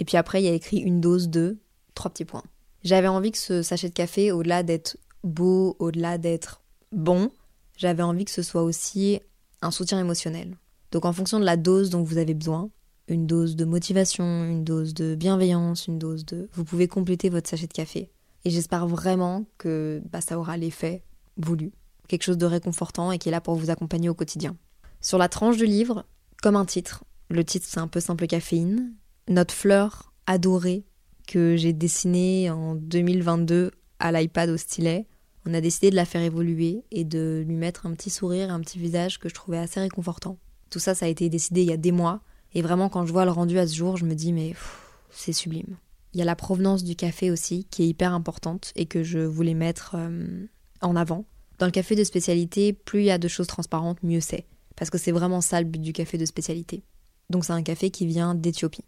Et puis après, il y a écrit une dose de trois petits points. J'avais envie que ce sachet de café, au-delà d'être beau, au-delà d'être bon, j'avais envie que ce soit aussi un soutien émotionnel. Donc en fonction de la dose dont vous avez besoin, une dose de motivation, une dose de bienveillance, une dose de... Vous pouvez compléter votre sachet de café. Et j'espère vraiment que bah, ça aura l'effet voulu. Quelque chose de réconfortant et qui est là pour vous accompagner au quotidien. Sur la tranche du livre, comme un titre, le titre c'est un peu simple caféine, notre fleur adorée que j'ai dessinée en 2022 à l'iPad au stylet. On a décidé de la faire évoluer et de lui mettre un petit sourire, un petit visage que je trouvais assez réconfortant. Tout ça, ça a été décidé il y a des mois. Et vraiment, quand je vois le rendu à ce jour, je me dis, mais c'est sublime. Il y a la provenance du café aussi, qui est hyper importante et que je voulais mettre euh, en avant. Dans le café de spécialité, plus il y a de choses transparentes, mieux c'est. Parce que c'est vraiment ça le but du café de spécialité. Donc c'est un café qui vient d'Éthiopie.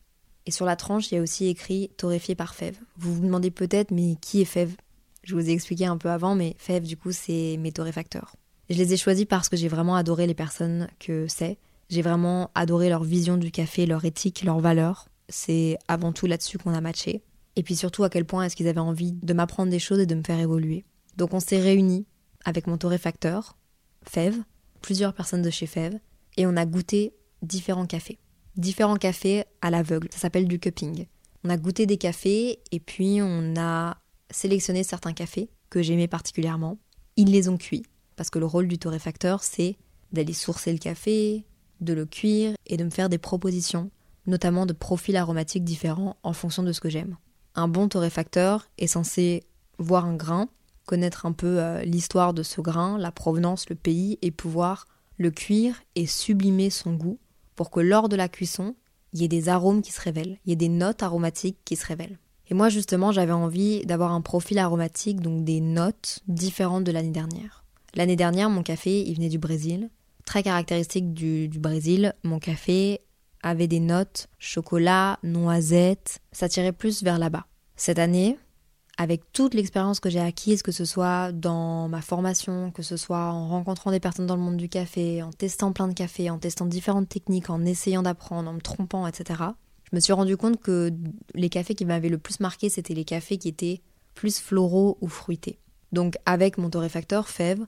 Et sur la tranche, il y a aussi écrit torréfié par Fève. Vous vous demandez peut-être, mais qui est Fève Je vous ai expliqué un peu avant, mais Fève, du coup, c'est mes torréfacteurs. Je les ai choisis parce que j'ai vraiment adoré les personnes que c'est. J'ai vraiment adoré leur vision du café, leur éthique, leurs valeurs. C'est avant tout là-dessus qu'on a matché. Et puis surtout à quel point est-ce qu'ils avaient envie de m'apprendre des choses et de me faire évoluer. Donc on s'est réunis avec mon torréfacteur, Fève, plusieurs personnes de chez Fève, et on a goûté différents cafés. Différents cafés à l'aveugle, ça s'appelle du cupping. On a goûté des cafés et puis on a sélectionné certains cafés que j'aimais particulièrement. Ils les ont cuits, parce que le rôle du torréfacteur, c'est d'aller sourcer le café, de le cuire et de me faire des propositions, notamment de profils aromatiques différents en fonction de ce que j'aime. Un bon torréfacteur est censé voir un grain, connaître un peu euh, l'histoire de ce grain, la provenance, le pays, et pouvoir le cuire et sublimer son goût pour que lors de la cuisson, il y ait des arômes qui se révèlent, il y ait des notes aromatiques qui se révèlent. Et moi justement, j'avais envie d'avoir un profil aromatique, donc des notes différentes de l'année dernière. L'année dernière, mon café, il venait du Brésil. Très caractéristique du, du Brésil, mon café avait des notes chocolat, noisette, ça tirait plus vers là-bas. Cette année, avec toute l'expérience que j'ai acquise, que ce soit dans ma formation, que ce soit en rencontrant des personnes dans le monde du café, en testant plein de cafés, en testant différentes techniques, en essayant d'apprendre, en me trompant, etc., je me suis rendu compte que les cafés qui m'avaient le plus marqué, c'était les cafés qui étaient plus floraux ou fruités. Donc avec mon torréfacteur Fève,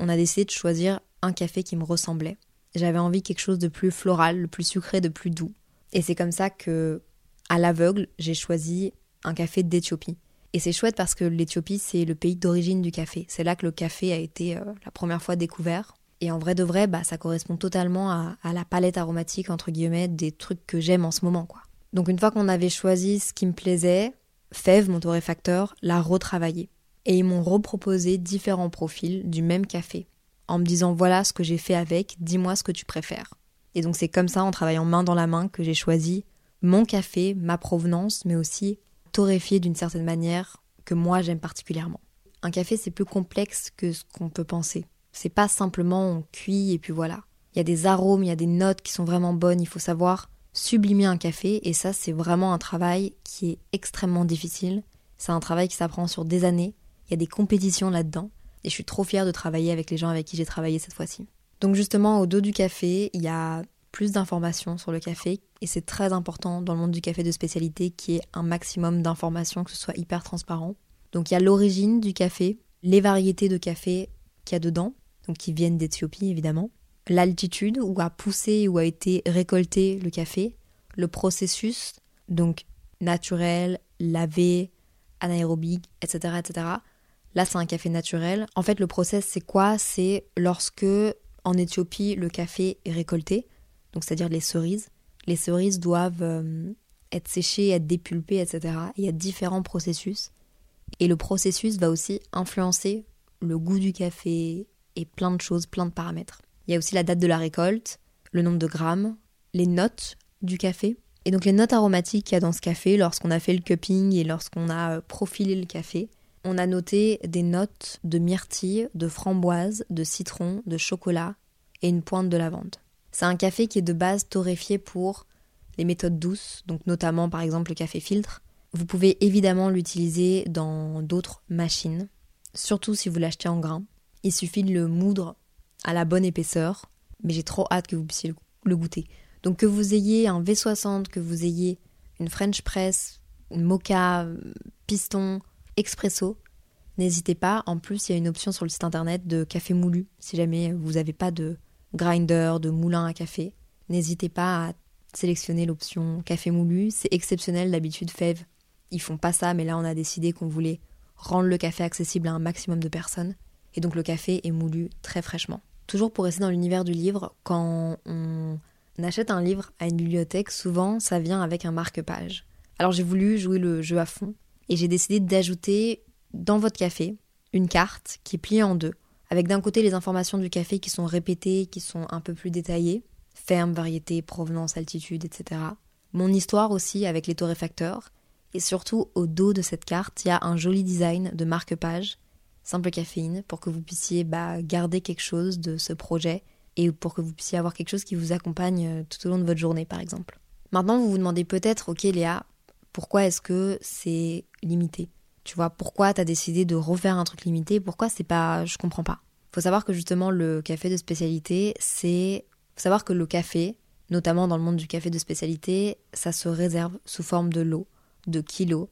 on a décidé de choisir un café qui me ressemblait. J'avais envie quelque chose de plus floral, de plus sucré, de plus doux. Et c'est comme ça que, à l'aveugle, j'ai choisi un café d'Éthiopie. Et c'est chouette parce que l'Éthiopie, c'est le pays d'origine du café. C'est là que le café a été euh, la première fois découvert. Et en vrai de vrai, bah, ça correspond totalement à, la palette aromatique, entre guillemets, des trucs que j'aime en ce moment. quoi. Donc une fois qu'on avait choisi ce qui me plaisait, Fève, mon torréfacteur, l'a retravaillé. Et ils m'ont reproposé différents profils du même café, en me disant voilà ce que j'ai fait avec, dis-moi ce que tu préfères. Et donc c'est comme ça, en travaillant main dans la main, que j'ai choisi mon café, ma provenance, mais aussi torréfié d'une certaine manière que moi j'aime particulièrement. Un café c'est plus complexe que ce qu'on peut penser. C'est pas simplement on cuit et puis voilà. Il y a des arômes, il y a des notes qui sont vraiment bonnes, il faut savoir sublimer un café et ça c'est vraiment un travail qui est extrêmement difficile. C'est un travail qui s'apprend sur des années. Il y a des compétitions là-dedans et je suis trop fière de travailler avec les gens avec qui j'ai travaillé cette fois-ci. Donc justement au dos du café, il y a plus d'informations sur le café et c'est très important dans le monde du café de spécialité qui est un maximum d'informations, que ce soit hyper transparent. Donc il y a l'origine du café, les variétés de café qu'il y a dedans, donc qui viennent d'Éthiopie évidemment, l'altitude où a poussé ou a été récolté le café, le processus, donc naturel, lavé, anaérobique, etc. etc. Là, c'est un café naturel. En fait, le process, c'est quoi? C'est lorsque, en Éthiopie, le café est récolté, donc c'est-à-dire les cerises. Les cerises doivent euh, être séchées, être dépulpées, etc. Il y a différents processus. Et le processus va aussi influencer le goût du café et plein de choses, plein de paramètres. Il y a aussi la date de la récolte, le nombre de grammes, les notes du café. Et donc les notes aromatiques qu'il y a dans ce café lorsqu'on a fait le cupping et lorsqu'on a euh, profilé le café, on a noté des notes de myrtille, de framboise, de citron, de chocolat et une pointe de lavande. C'est un café qui est de base torréfié pour les méthodes douces, donc notamment par exemple le café filtre. Vous pouvez évidemment l'utiliser dans d'autres machines, surtout si vous l'achetez en grains. Il suffit de le moudre à la bonne épaisseur, mais j'ai trop hâte que vous puissiez le goûter. Donc que vous ayez un V60, que vous ayez une French press, une mocha, piston, expresso, n'hésitez pas. En plus, il y a une option sur le site internet de café moulu, si jamais vous n'avez pas de, grinder, de moulin à café. N'hésitez pas à sélectionner l'option café moulu. C'est exceptionnel d'habitude Fève. Ils font pas ça, mais là on a décidé qu'on voulait rendre le café accessible à un maximum de personnes. Et donc le café est moulu très fraîchement. Toujours pour rester dans l'univers du livre, quand on achète un livre à une bibliothèque, souvent ça vient avec un marque-page. Alors j'ai voulu jouer le jeu à fond et j'ai décidé d'ajouter dans votre café une carte qui est pliée en deux avec d'un côté les informations du café qui sont répétées, qui sont un peu plus détaillées, ferme, variété, provenance, altitude, etc. Mon histoire aussi avec les torréfacteurs, et surtout au dos de cette carte, il y a un joli design de marque-page Simple Caféine pour que vous puissiez bah, garder quelque chose de ce projet et pour que vous puissiez avoir quelque chose qui vous accompagne euh, tout au long de votre journée, par exemple. Maintenant, vous vous demandez peut-être, ok Léa, pourquoi est-ce que c'est limité? Tu vois, pourquoi t'as décidé de refaire un truc limité? Pourquoi c'est pas... Je comprends pas. Faut savoir que justement, le café de spécialité, c'est... Faut savoir que le café, notamment dans le monde du café de spécialité, ça se réserve sous forme de lot, de kilos,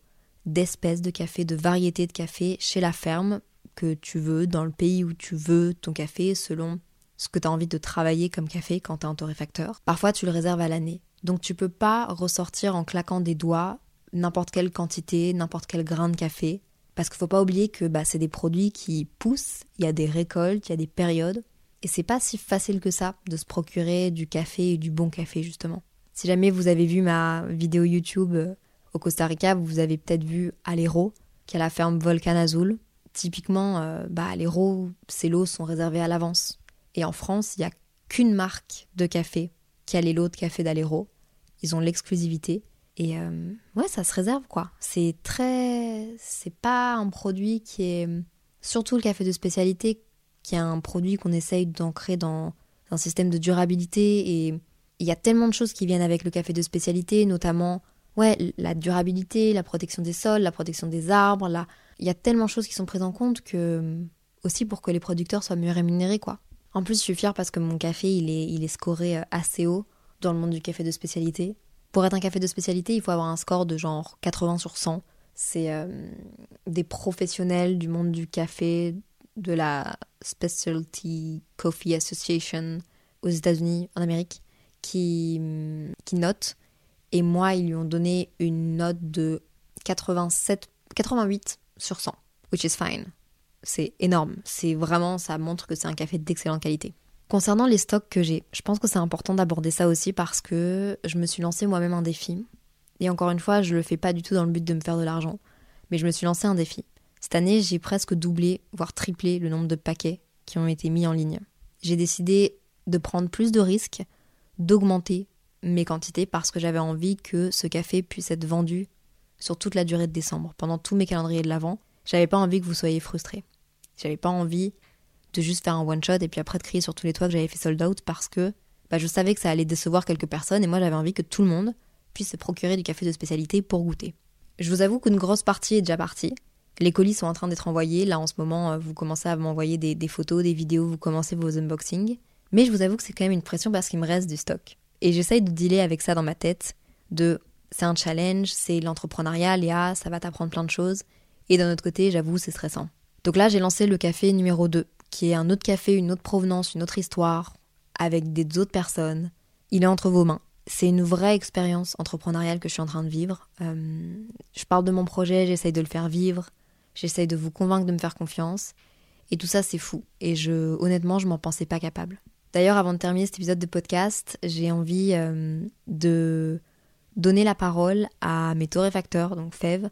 d'espèces de café, de variétés de café chez la ferme que tu veux, dans le pays où tu veux ton café, selon ce que tu as envie de travailler comme café quand tu es en torréfacteur. Parfois, tu le réserves à l'année. Donc, tu peux pas ressortir en claquant des doigts n'importe quelle quantité, n'importe quel grain de café. Parce qu'il faut pas oublier que bah, c'est des produits qui poussent, il y a des récoltes, il y a des périodes. Et c'est pas si facile que ça de se procurer du café et du bon café, justement. Si jamais vous avez vu ma vidéo YouTube euh, au Costa Rica, vous avez peut-être vu Alero, qui a la ferme Volcan Azul. Typiquement, euh, bah, ces lots sont réservés à l'avance. Et en France, il n'y a qu'une marque de café qui a les lots de café d'Alero. Ils ont l'exclusivité. Et euh, ouais, ça se réserve quoi. C'est très. C'est pas un produit qui est. Surtout le café de spécialité, qui est un produit qu'on essaye d'ancrer dans un système de durabilité. Et il y a tellement de choses qui viennent avec le café de spécialité, notamment ouais, la durabilité, la protection des sols, la protection des arbres. Là. Il y a tellement de choses qui sont prises en compte que. Aussi pour que les producteurs soient mieux rémunérés quoi. En plus, je suis fière parce que mon café, il est, il est scoré euh, assez haut dans le monde du café de spécialité. Pour être un café de spécialité, il faut avoir un score de genre 80 sur 100. C'est euh, des professionnels du monde du café, de la Specialty Coffee Association aux États-Unis, en Amérique, qui, qui notent. Et moi, ils lui ont donné une note de 87, 88 sur 100, which is fine c'est énorme. C'est vraiment, ça montre que c'est un café d'excellente qualité. Concernant les stocks que j'ai, je pense que c'est important d'aborder ça aussi parce que je me suis lancé moi-même un défi. Et encore une fois, je le fais pas du tout dans le but de me faire de l'argent, mais je me suis lancé un défi. Cette année, j'ai presque doublé, voire triplé le nombre de paquets qui ont été mis en ligne. J'ai décidé de prendre plus de risques, d'augmenter mes quantités parce que j'avais envie que ce café puisse être vendu sur toute la durée de décembre, pendant tous mes calendriers de l'avant. J'avais pas envie que vous soyez frustrés. J'avais pas envie de juste faire un one shot et puis après de crier sur tous les toits que j'avais fait sold out parce que bah, je savais que ça allait décevoir quelques personnes et moi j'avais envie que tout le monde puisse se procurer du café de spécialité pour goûter. Je vous avoue qu'une grosse partie est déjà partie. Les colis sont en train d'être envoyés. Là en ce moment, euh, vous commencez à m'envoyer des, photos, des vidéos, vous commencez vos unboxings. Mais je vous avoue que c'est quand même une pression parce qu'il me reste du stock. Et j'essaye de dealer avec ça dans ma tête. De c'est un challenge, c'est l'entrepreneuriat, Léa, ça va t'apprendre plein de choses. Et d'un autre côté, j'avoue, c'est stressant. Donc là, j'ai lancé le café numéro 2, qui est un autre café, une autre provenance, une autre histoire, avec des autres personnes. Il est entre vos mains. C'est une vraie expérience entrepreneuriale que je suis en train de vivre. Euh, je parle de mon projet, j'essaye de le faire vivre, j'essaye de vous convaincre de me faire confiance. Et tout ça, c'est fou. Et je, honnêtement, je m'en pensais pas capable. D'ailleurs, avant de terminer cet épisode de podcast, j'ai envie euh, de donner la parole à mes torréfacteurs, donc Fève,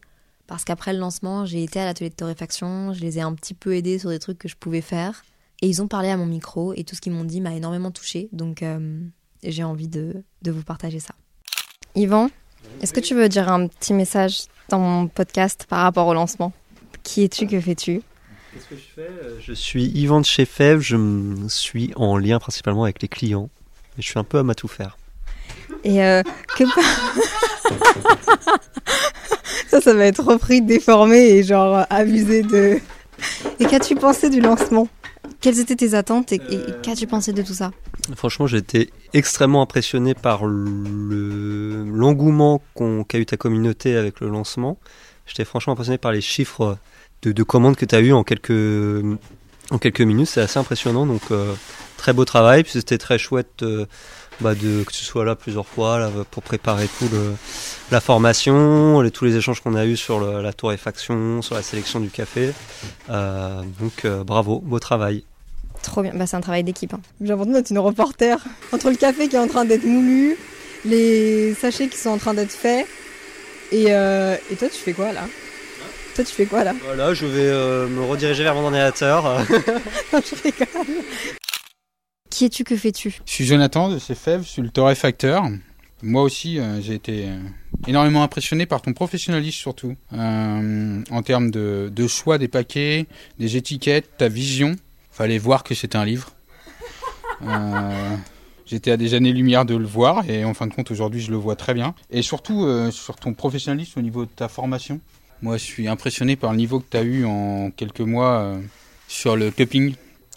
parce qu'après le lancement, j'ai été à l'atelier de torréfaction, je les ai un petit peu aidés sur des trucs que je pouvais faire. Et ils ont parlé à mon micro et tout ce qu'ils m'ont dit m'a énormément touché. Donc euh, j'ai envie de, de, vous partager ça. Yvan, est-ce que tu veux dire un petit message dans mon podcast par rapport au lancement? Qui es-tu? Que fais-tu? Qu'est-ce que je fais? Je suis Yvan de chez Fev, je suis en lien principalement avec les clients. Et je suis un peu à ma tout faire. Et euh, que *laughs* ça, ça va être repris, déformé et genre abusé de. Et qu'as-tu pensé du lancement? Quelles étaient tes attentes et, euh, qu'as-tu pensé de tout ça? Franchement, j'ai été extrêmement impressionné par le l'engouement qu'a eu ta communauté avec le lancement. J'étais franchement impressionné par les chiffres de, commandes que tu as eu en quelques en quelques minutes. C'est assez impressionnant. Donc euh, très beau travail. Puis c'était très chouette. Euh, bah de, que tu sois là plusieurs fois là, pour préparer tout le, la formation, les, tous les échanges qu'on a eu sur le, la torréfaction, sur la sélection du café. Euh, donc euh, bravo, beau travail. Trop bien, bah, c'est un travail d'équipe. Hein. J'ai l'impression d'être une reporter. Entre le café qui est en train d'être moulu, les sachets qui sont en train d'être faits, et, euh, et toi tu fais quoi là? Toi, tu fais quoi là? Voilà, je vais me rediriger vers mon ordinateur. *laughs* je rigole. Qui es-tu Que fais-tu? Je suis Jonathan de CFEV, je suis le torréfacteur. Moi aussi, euh, j'ai été euh, énormément impressionné par ton professionnalisme surtout, euh, en termes de, choix des paquets, des étiquettes, ta vision. Fallait voir que c'était un livre. J'étais à des années-lumière de le voir et en fin de compte aujourd'hui je le vois très bien. Et surtout sur ton professionnalisme au niveau de ta formation. Moi je suis impressionné par le niveau que tu as eu en quelques mois sur le cupping,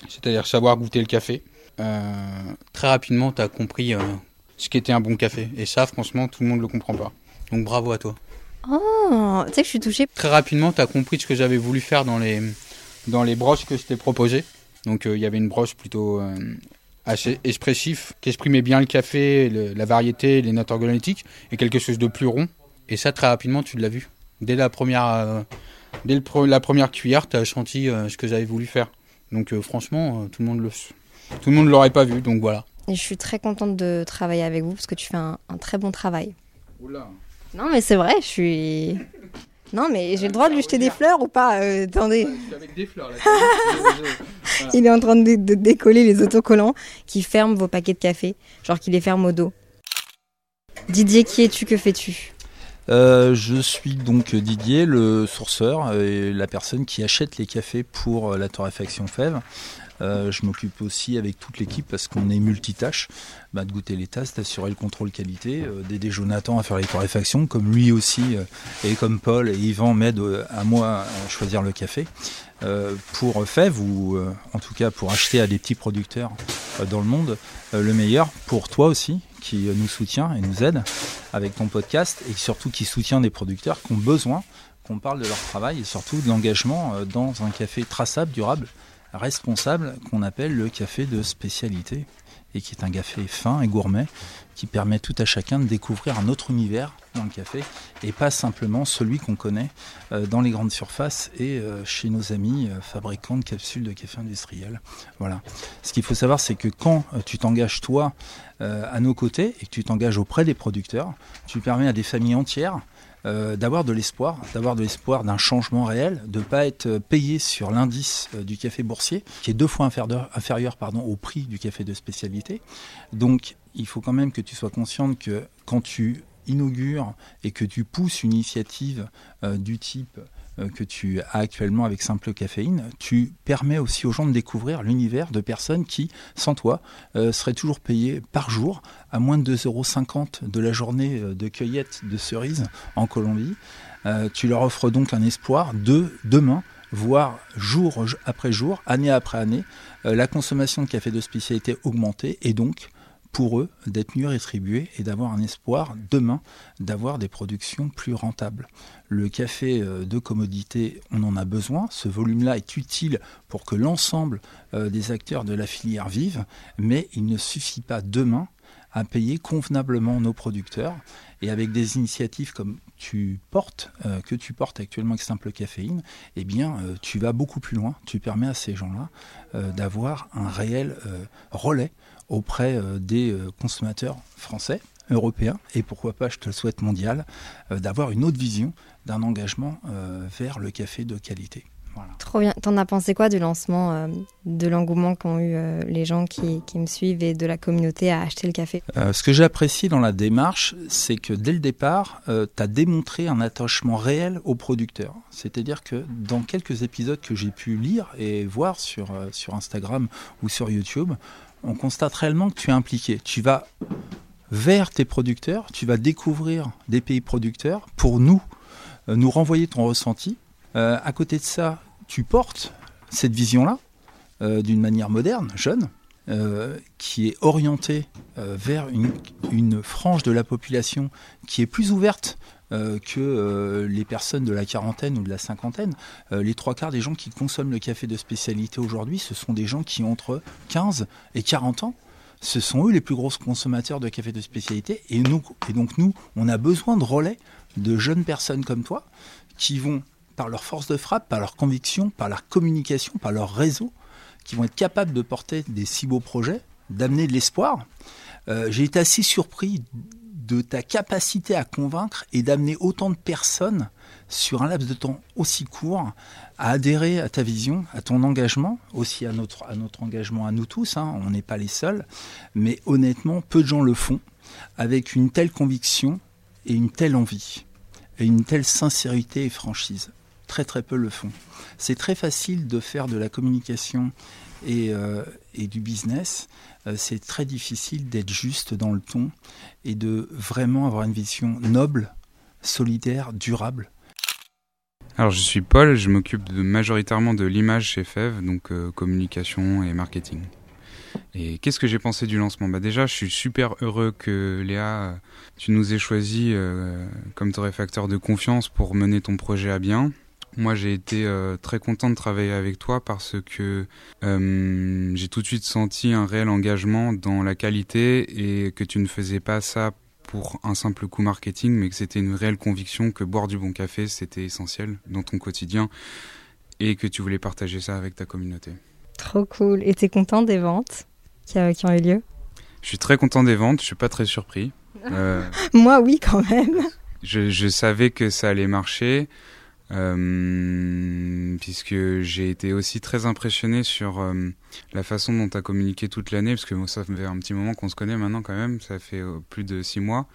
c'est-à-dire savoir goûter le café. Très rapidement tu as compris ce qu'était un bon café. Et ça, franchement, tout le monde ne le comprend pas. Donc bravo à toi. Oh, tu sais que je suis touchée. Très rapidement, tu as compris ce que j'avais voulu faire dans les, dans les broches que je t'ai proposées. Donc il euh, y avait une broche plutôt euh, assez expressif, qui exprimait bien le café, le, la variété, les notes organolétiques, et quelque chose de plus rond. Et ça, très rapidement, tu l'as vu. Dès la première, euh, dès le, la première cuillère, tu as senti euh, ce que j'avais voulu faire. Donc euh, franchement, tout le monde le, tout le monde l'aurait pas vu. Donc voilà. Et je suis très contente de travailler avec vous parce que tu fais un, un très bon travail. Oula. Non, mais c'est vrai, je suis. Non, mais j'ai le droit de lui jeter des fleurs ou pas euh, Attendez. avec des fleurs là. *laughs* Il est en train de, de, décoller les autocollants qui ferment vos paquets de café, genre qui les ferment au dos. Didier, qui es-tu Que fais-tu? Euh, je suis donc Didier, le sourceur et la personne qui achète les cafés pour la torréfaction fève. Euh, je m'occupe aussi avec toute l'équipe parce qu'on est multitâche bah, de goûter les tasses, d'assurer le contrôle qualité, euh, d'aider Jonathan à faire les torréfactions, comme lui aussi euh, et comme Paul et Yvan m'aident à moi à choisir le café. Pour Fève ou en tout cas pour acheter à des petits producteurs dans le monde le meilleur pour toi aussi qui nous soutient et nous aide avec ton podcast et surtout qui soutient des producteurs qui ont besoin qu'on parle de leur travail et surtout de l'engagement dans un café traçable, durable, responsable qu'on appelle le café de spécialité et qui est un café fin et gourmet qui permet tout à chacun de découvrir un autre univers dans le café et pas simplement celui qu'on connaît euh, dans les grandes surfaces et euh, chez nos amis euh, fabricants de capsules de café industriel. Voilà. Ce qu'il faut savoir, c'est que quand tu t'engages toi à nos côtés et que tu t'engages auprès des producteurs, tu permets à des familles entières euh, d'avoir de l'espoir, d'avoir de l'espoir d'un changement réel, de ne pas être payé sur l'indice euh, du café boursier, qui est deux fois inférieur, au prix du café de spécialité. Donc il faut quand même que tu sois consciente que quand tu inaugures et que tu pousses une initiative euh, du type que tu as actuellement avec Simple Caféine, tu permets aussi aux gens de découvrir l'univers de personnes qui, sans toi, euh, seraient toujours payées par jour à moins de 2,50 euros de la journée euh, de cueillette de cerises en Colombie. Euh, tu leur offres donc un espoir de demain voire jour après jour, année après année, euh, la consommation de café de spécialité augmenter et donc pour eux d'être mieux rétribués et d'avoir un espoir demain d'avoir des productions plus rentables. Le café euh, de commodité, on en a besoin, ce volume-là est utile pour que l'ensemble euh, des acteurs de la filière vivent, mais il ne suffit pas demain à payer convenablement nos producteurs et avec des initiatives comme tu portes, euh, que tu portes actuellement avec Simple Caféine, eh bien, tu vas beaucoup plus loin. Tu permets à ces gens-là d'avoir un réel relais auprès euh, des euh, consommateurs français, européens et pourquoi pas, je te le souhaite mondial, euh, d'avoir une autre vision d'un engagement euh, vers le café de qualité. Voilà. Trop bien. T'en as pensé quoi du lancement, euh, de l'engouement qu'ont eu les gens qui, qui, me suivent et de la communauté à acheter le café? Ce que j'ai apprécié dans la démarche, c'est que dès le départ, tu as démontré un attachement réel aux producteurs. C'est-à-dire que dans quelques épisodes que j'ai pu lire et voir sur, sur Instagram ou sur YouTube, on constate réellement que tu es impliqué. Tu vas vers tes producteurs, tu vas découvrir des pays producteurs pour nous, euh, nous renvoyer ton ressenti. Euh, à côté de ça, tu portes cette vision-là euh, d'une manière moderne, jeune, qui est orientée vers une, frange de la population qui est plus ouverte euh, que euh, les personnes de la quarantaine ou de la cinquantaine. Euh, les trois quarts des gens qui consomment le café de spécialité aujourd'hui, ce sont des gens qui ont entre 15 et 40 ans. Ce sont eux les plus gros consommateurs de café de spécialité. Et, nous, et donc nous, on a besoin de relais de jeunes personnes comme toi qui vont, par leur force de frappe, par leur conviction, par leur communication, par leur réseau, qui vont être capables de porter des si beaux projets, d'amener de l'espoir. J'ai été assez surpris de ta capacité à convaincre et d'amener autant de personnes sur un laps de temps aussi court à adhérer à ta vision, à ton engagement, aussi à notre, engagement à nous tous. Hein, on n'est pas les seuls, mais honnêtement, peu de gens le font. avec une telle conviction et une telle envie, et une telle sincérité et franchise. Très très peu le font. C'est très facile de faire de la communication et, euh, et du business. Euh, c'est très difficile d'être juste dans le ton et de vraiment avoir une vision noble, solidaire, durable. Alors je suis Paul, je m'occupe majoritairement de l'image chez FEV, donc euh, communication et marketing. Et qu'est-ce que j'ai pensé du lancement? Bah déjà, je suis super heureux que Léa, tu nous aies choisi euh, comme torréfacteur de confiance pour mener ton projet à bien. Moi, j'ai été euh, très content de travailler avec toi parce que euh, j'ai tout de suite senti un réel engagement dans la qualité et que tu ne faisais pas ça pour un simple coup marketing, mais que c'était une réelle conviction que boire du bon café, c'était essentiel dans ton quotidien et que tu voulais partager ça avec ta communauté. Trop cool. Et tu es content des ventes qui, euh, qui, ont eu lieu? Je suis très content des ventes, je suis pas très surpris. *laughs* Moi, oui, quand même. Je, je, savais que ça allait marcher. Euh, puisque j'ai été aussi très impressionné sur euh, la façon dont tu as communiqué toute l'année, parce que moi, ça fait un petit moment qu'on se connaît maintenant quand même, ça fait euh, plus de six mois.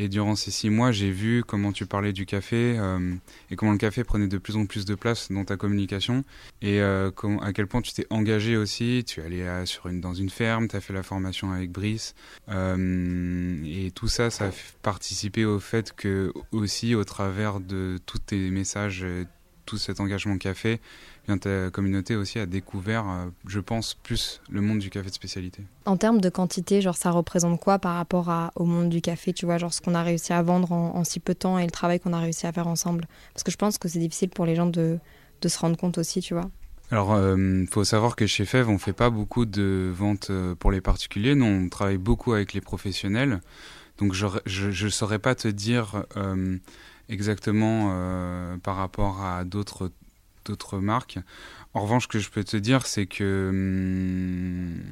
Et durant ces six mois, j'ai vu comment tu parlais du café euh, et comment le café prenait de plus en plus de place dans ta communication et euh, à quel point tu t'es engagé aussi. Tu es allé à, sur une, dans une ferme, tu as fait la formation avec Brice. Euh, et tout ça, ça a participé au fait que aussi, au travers de tous tes messages, tout cet engagement café, ta communauté aussi a découvert, euh, je pense, plus le monde du café de spécialité. En termes de quantité, genre ça représente quoi par rapport à, au monde du café, tu vois, genre ce qu'on a réussi à vendre en, en, si peu de temps et le travail qu'on a réussi à faire ensemble? Parce que je pense que c'est difficile pour les gens de, de se rendre compte aussi, tu vois. Alors, il euh, faut savoir que chez FEV, on fait pas beaucoup de ventes euh, pour les particuliers. Nous, on travaille beaucoup avec les professionnels. Donc, je ne saurais pas te dire euh, exactement euh, par rapport à d'autres d'autres marques. En revanche, ce que je peux te dire, c'est que hum,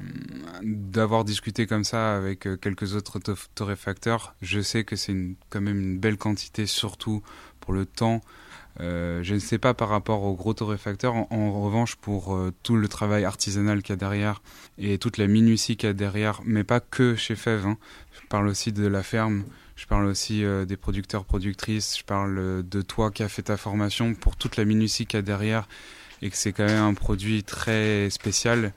d'avoir discuté comme ça avec euh, quelques autres torréfacteurs, je sais que c'est quand même une belle quantité, surtout pour le temps. Euh, je ne sais pas par rapport aux gros torréfacteurs. En, revanche, pour tout le travail artisanal qu'il y a derrière et toute la minutie qu'il y a derrière, mais pas que chez Fève. Hein. Je parle aussi de la ferme. Je parle aussi euh, des producteurs, productrices. Je parle euh, de toi qui a fait ta formation pour toute la minutie qu'il y a derrière et que c'est quand même un produit très spécial.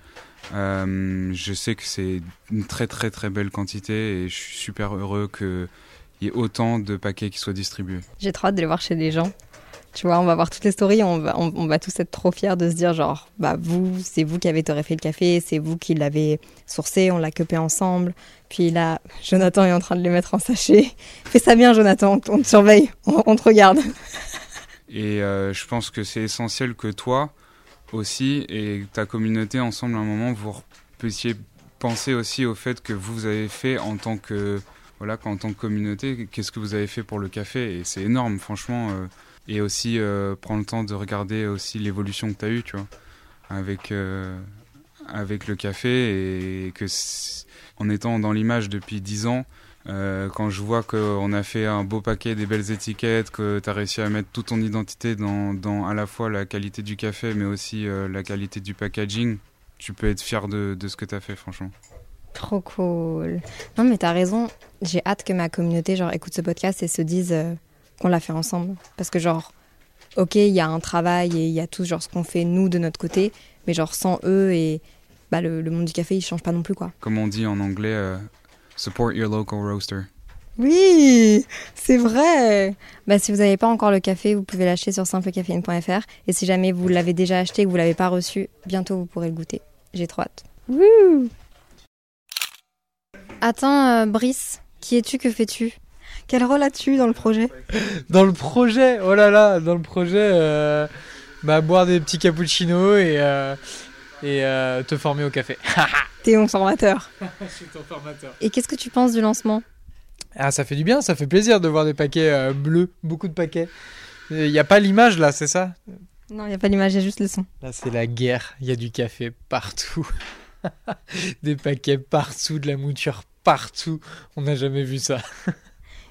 Euh, je sais que c'est une très très très belle quantité et je suis super heureux qu'il y ait autant de paquets qui soient distribués. J'ai trop hâte de les voir chez les gens. Tu vois, on va voir toutes les stories, on va, on, va tous être trop fiers de se dire genre, bah vous, c'est vous qui avez torréfié le café, c'est vous qui l'avez sourcé, on l'a cupé ensemble. Puis là, Jonathan est en train de les mettre en sachet. *laughs* Fais ça bien, Jonathan, on te surveille, on, te regarde. *laughs* Et euh, je pense que c'est essentiel que toi aussi et ta communauté ensemble à un moment vous puissiez penser aussi au fait que vous avez fait en tant que voilà en tant que communauté qu'est-ce que vous avez fait pour le café et c'est énorme franchement euh, et aussi euh, le temps de regarder aussi l'évolution que tu as eue tu vois avec euh, avec le café et que en étant dans l'image depuis 10 ans euh, quand je vois qu'on a fait un beau paquet, des belles étiquettes, que tu as réussi à mettre toute ton identité dans, dans, à la fois la qualité du café, mais aussi euh, la qualité du packaging, tu peux être fier de, de ce que tu as fait, franchement. Trop cool. Non, mais tu as raison. J'ai hâte que ma communauté genre, écoute ce podcast et se dise qu'on l'a fait ensemble. Parce que, genre, ok, il y a un travail et il y a tout genre, ce qu'on fait nous de notre côté, mais genre sans eux et bah, le, le monde du café, il change pas non plus, quoi. Comme on dit en anglais, euh, Support your local roaster. Oui, c'est vrai. Bah, si vous n'avez pas encore le café, vous pouvez l'acheter sur simplecaféine.fr. Et si jamais vous l'avez déjà acheté et que vous ne l'avez pas reçu, bientôt vous pourrez le goûter. J'ai trop hâte. Wouh Attends, euh, Brice, qui es-tu Que fais-tu? Quel rôle as-tu dans le projet? Dans le projet, oh là là, dans le projet, euh, bah, boire des petits cappuccinos et, euh, et euh, te former au café. *laughs* T'es mon formateur. *laughs* Je suis ton formateur. Et qu'est-ce que tu penses du lancement? Ah, ça fait du bien, ça fait plaisir de voir des paquets bleus, beaucoup de paquets. Il n'y a pas l'image là, c'est ça? Non, il n'y a pas l'image, il y a juste le son. Là, c'est la guerre, il y a du café partout. *laughs* des paquets partout, de la mouture partout. On n'a jamais vu ça.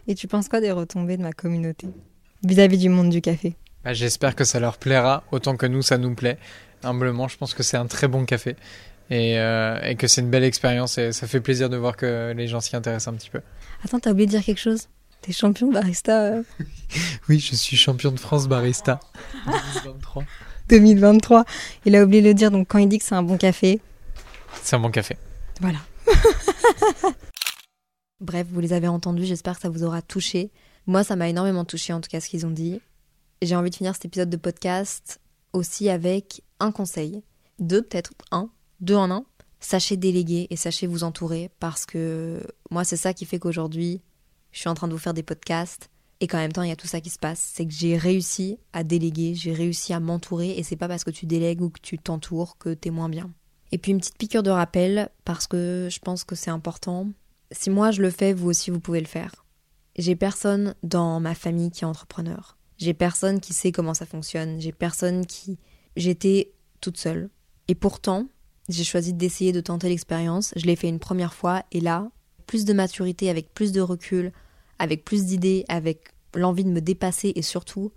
Et tu penses quoi des retombées de ma communauté vis-à-vis du monde du café? Bah, J'espère que ça leur plaira autant que nous, ça nous plaît. Humblement, je pense que c'est un très bon café. et, euh, et que c'est une belle expérience et ça fait plaisir de voir que les gens s'y intéressent un petit peu. Attends, t'as oublié de dire quelque chose? T'es champion barista euh, *laughs* Oui, je suis champion de France barista *laughs* 2023. 2023. Il a oublié de le dire, donc quand il dit que c'est un bon café, C'est un bon café. Voilà. *laughs* Bref, vous les avez entendus, j'espère que ça vous aura touché. Moi, ça m'a énormément touché en tout cas ce qu'ils ont dit. J'ai envie de finir cet épisode de podcast aussi avec un conseil. Deux, peut-être un, deux en un. Sachez déléguer et sachez vous entourer parce que moi, c'est ça qui fait qu'aujourd'hui, je suis en train de vous faire des podcasts et qu'en même temps, il y a tout ça qui se passe. C'est que j'ai réussi à déléguer, j'ai réussi à m'entourer et c'est pas parce que tu délègues ou que tu t'entoures que t'es moins bien. Et puis une petite piqûre de rappel, parce que je pense que c'est important. Si moi je le fais, vous aussi vous pouvez le faire. J'ai personne dans ma famille qui est entrepreneur. J'ai personne qui sait comment ça fonctionne. J'ai personne qui... J'étais toute seule. Et pourtant, j'ai choisi d'essayer de tenter l'expérience. Je l'ai fait une première fois et là, plus de maturité, avec plus de recul, avec plus d'idées, avec l'envie de me dépasser et surtout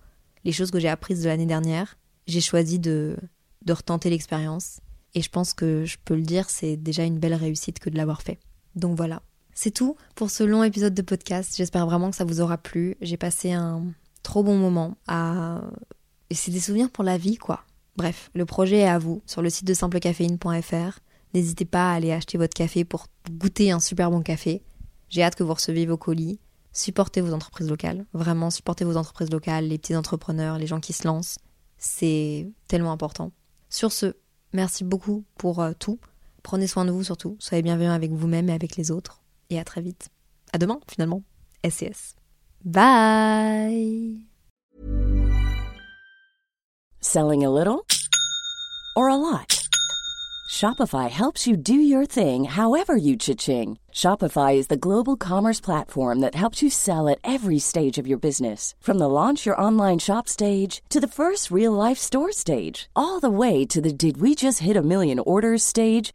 les choses que j'ai apprises de l'année dernière, j'ai choisi de, de retenter l'expérience. Et je pense que je peux le dire, c'est déjà une belle réussite que de l'avoir fait. Donc voilà. C'est tout pour ce long épisode de podcast. J'espère vraiment que ça vous aura plu. J'ai passé un trop bon moment à... Et c'est des souvenirs pour la vie, quoi. Bref, le projet est à vous sur le site de simplecaféine.fr. N'hésitez pas à aller acheter votre café pour goûter un super bon café. J'ai hâte que vous receviez vos colis. Supportez vos entreprises locales. Vraiment, supportez vos entreprises locales, les petits entrepreneurs, les gens qui se lancent. C'est tellement important. Sur ce, Merci beaucoup pour euh, tout. Prenez soin de vous surtout. Soyez bienveillants avec vous-même et avec les autres. Et à très vite. À demain, finalement. SCS. Bye Selling a little or a lot? Shopify helps you do your thing however you cha-ching. Shopify is the global commerce platform that helps you sell at every stage of your business. From the launch your online shop stage to the first real life store stage, all the way to the did we just hit a million orders stage.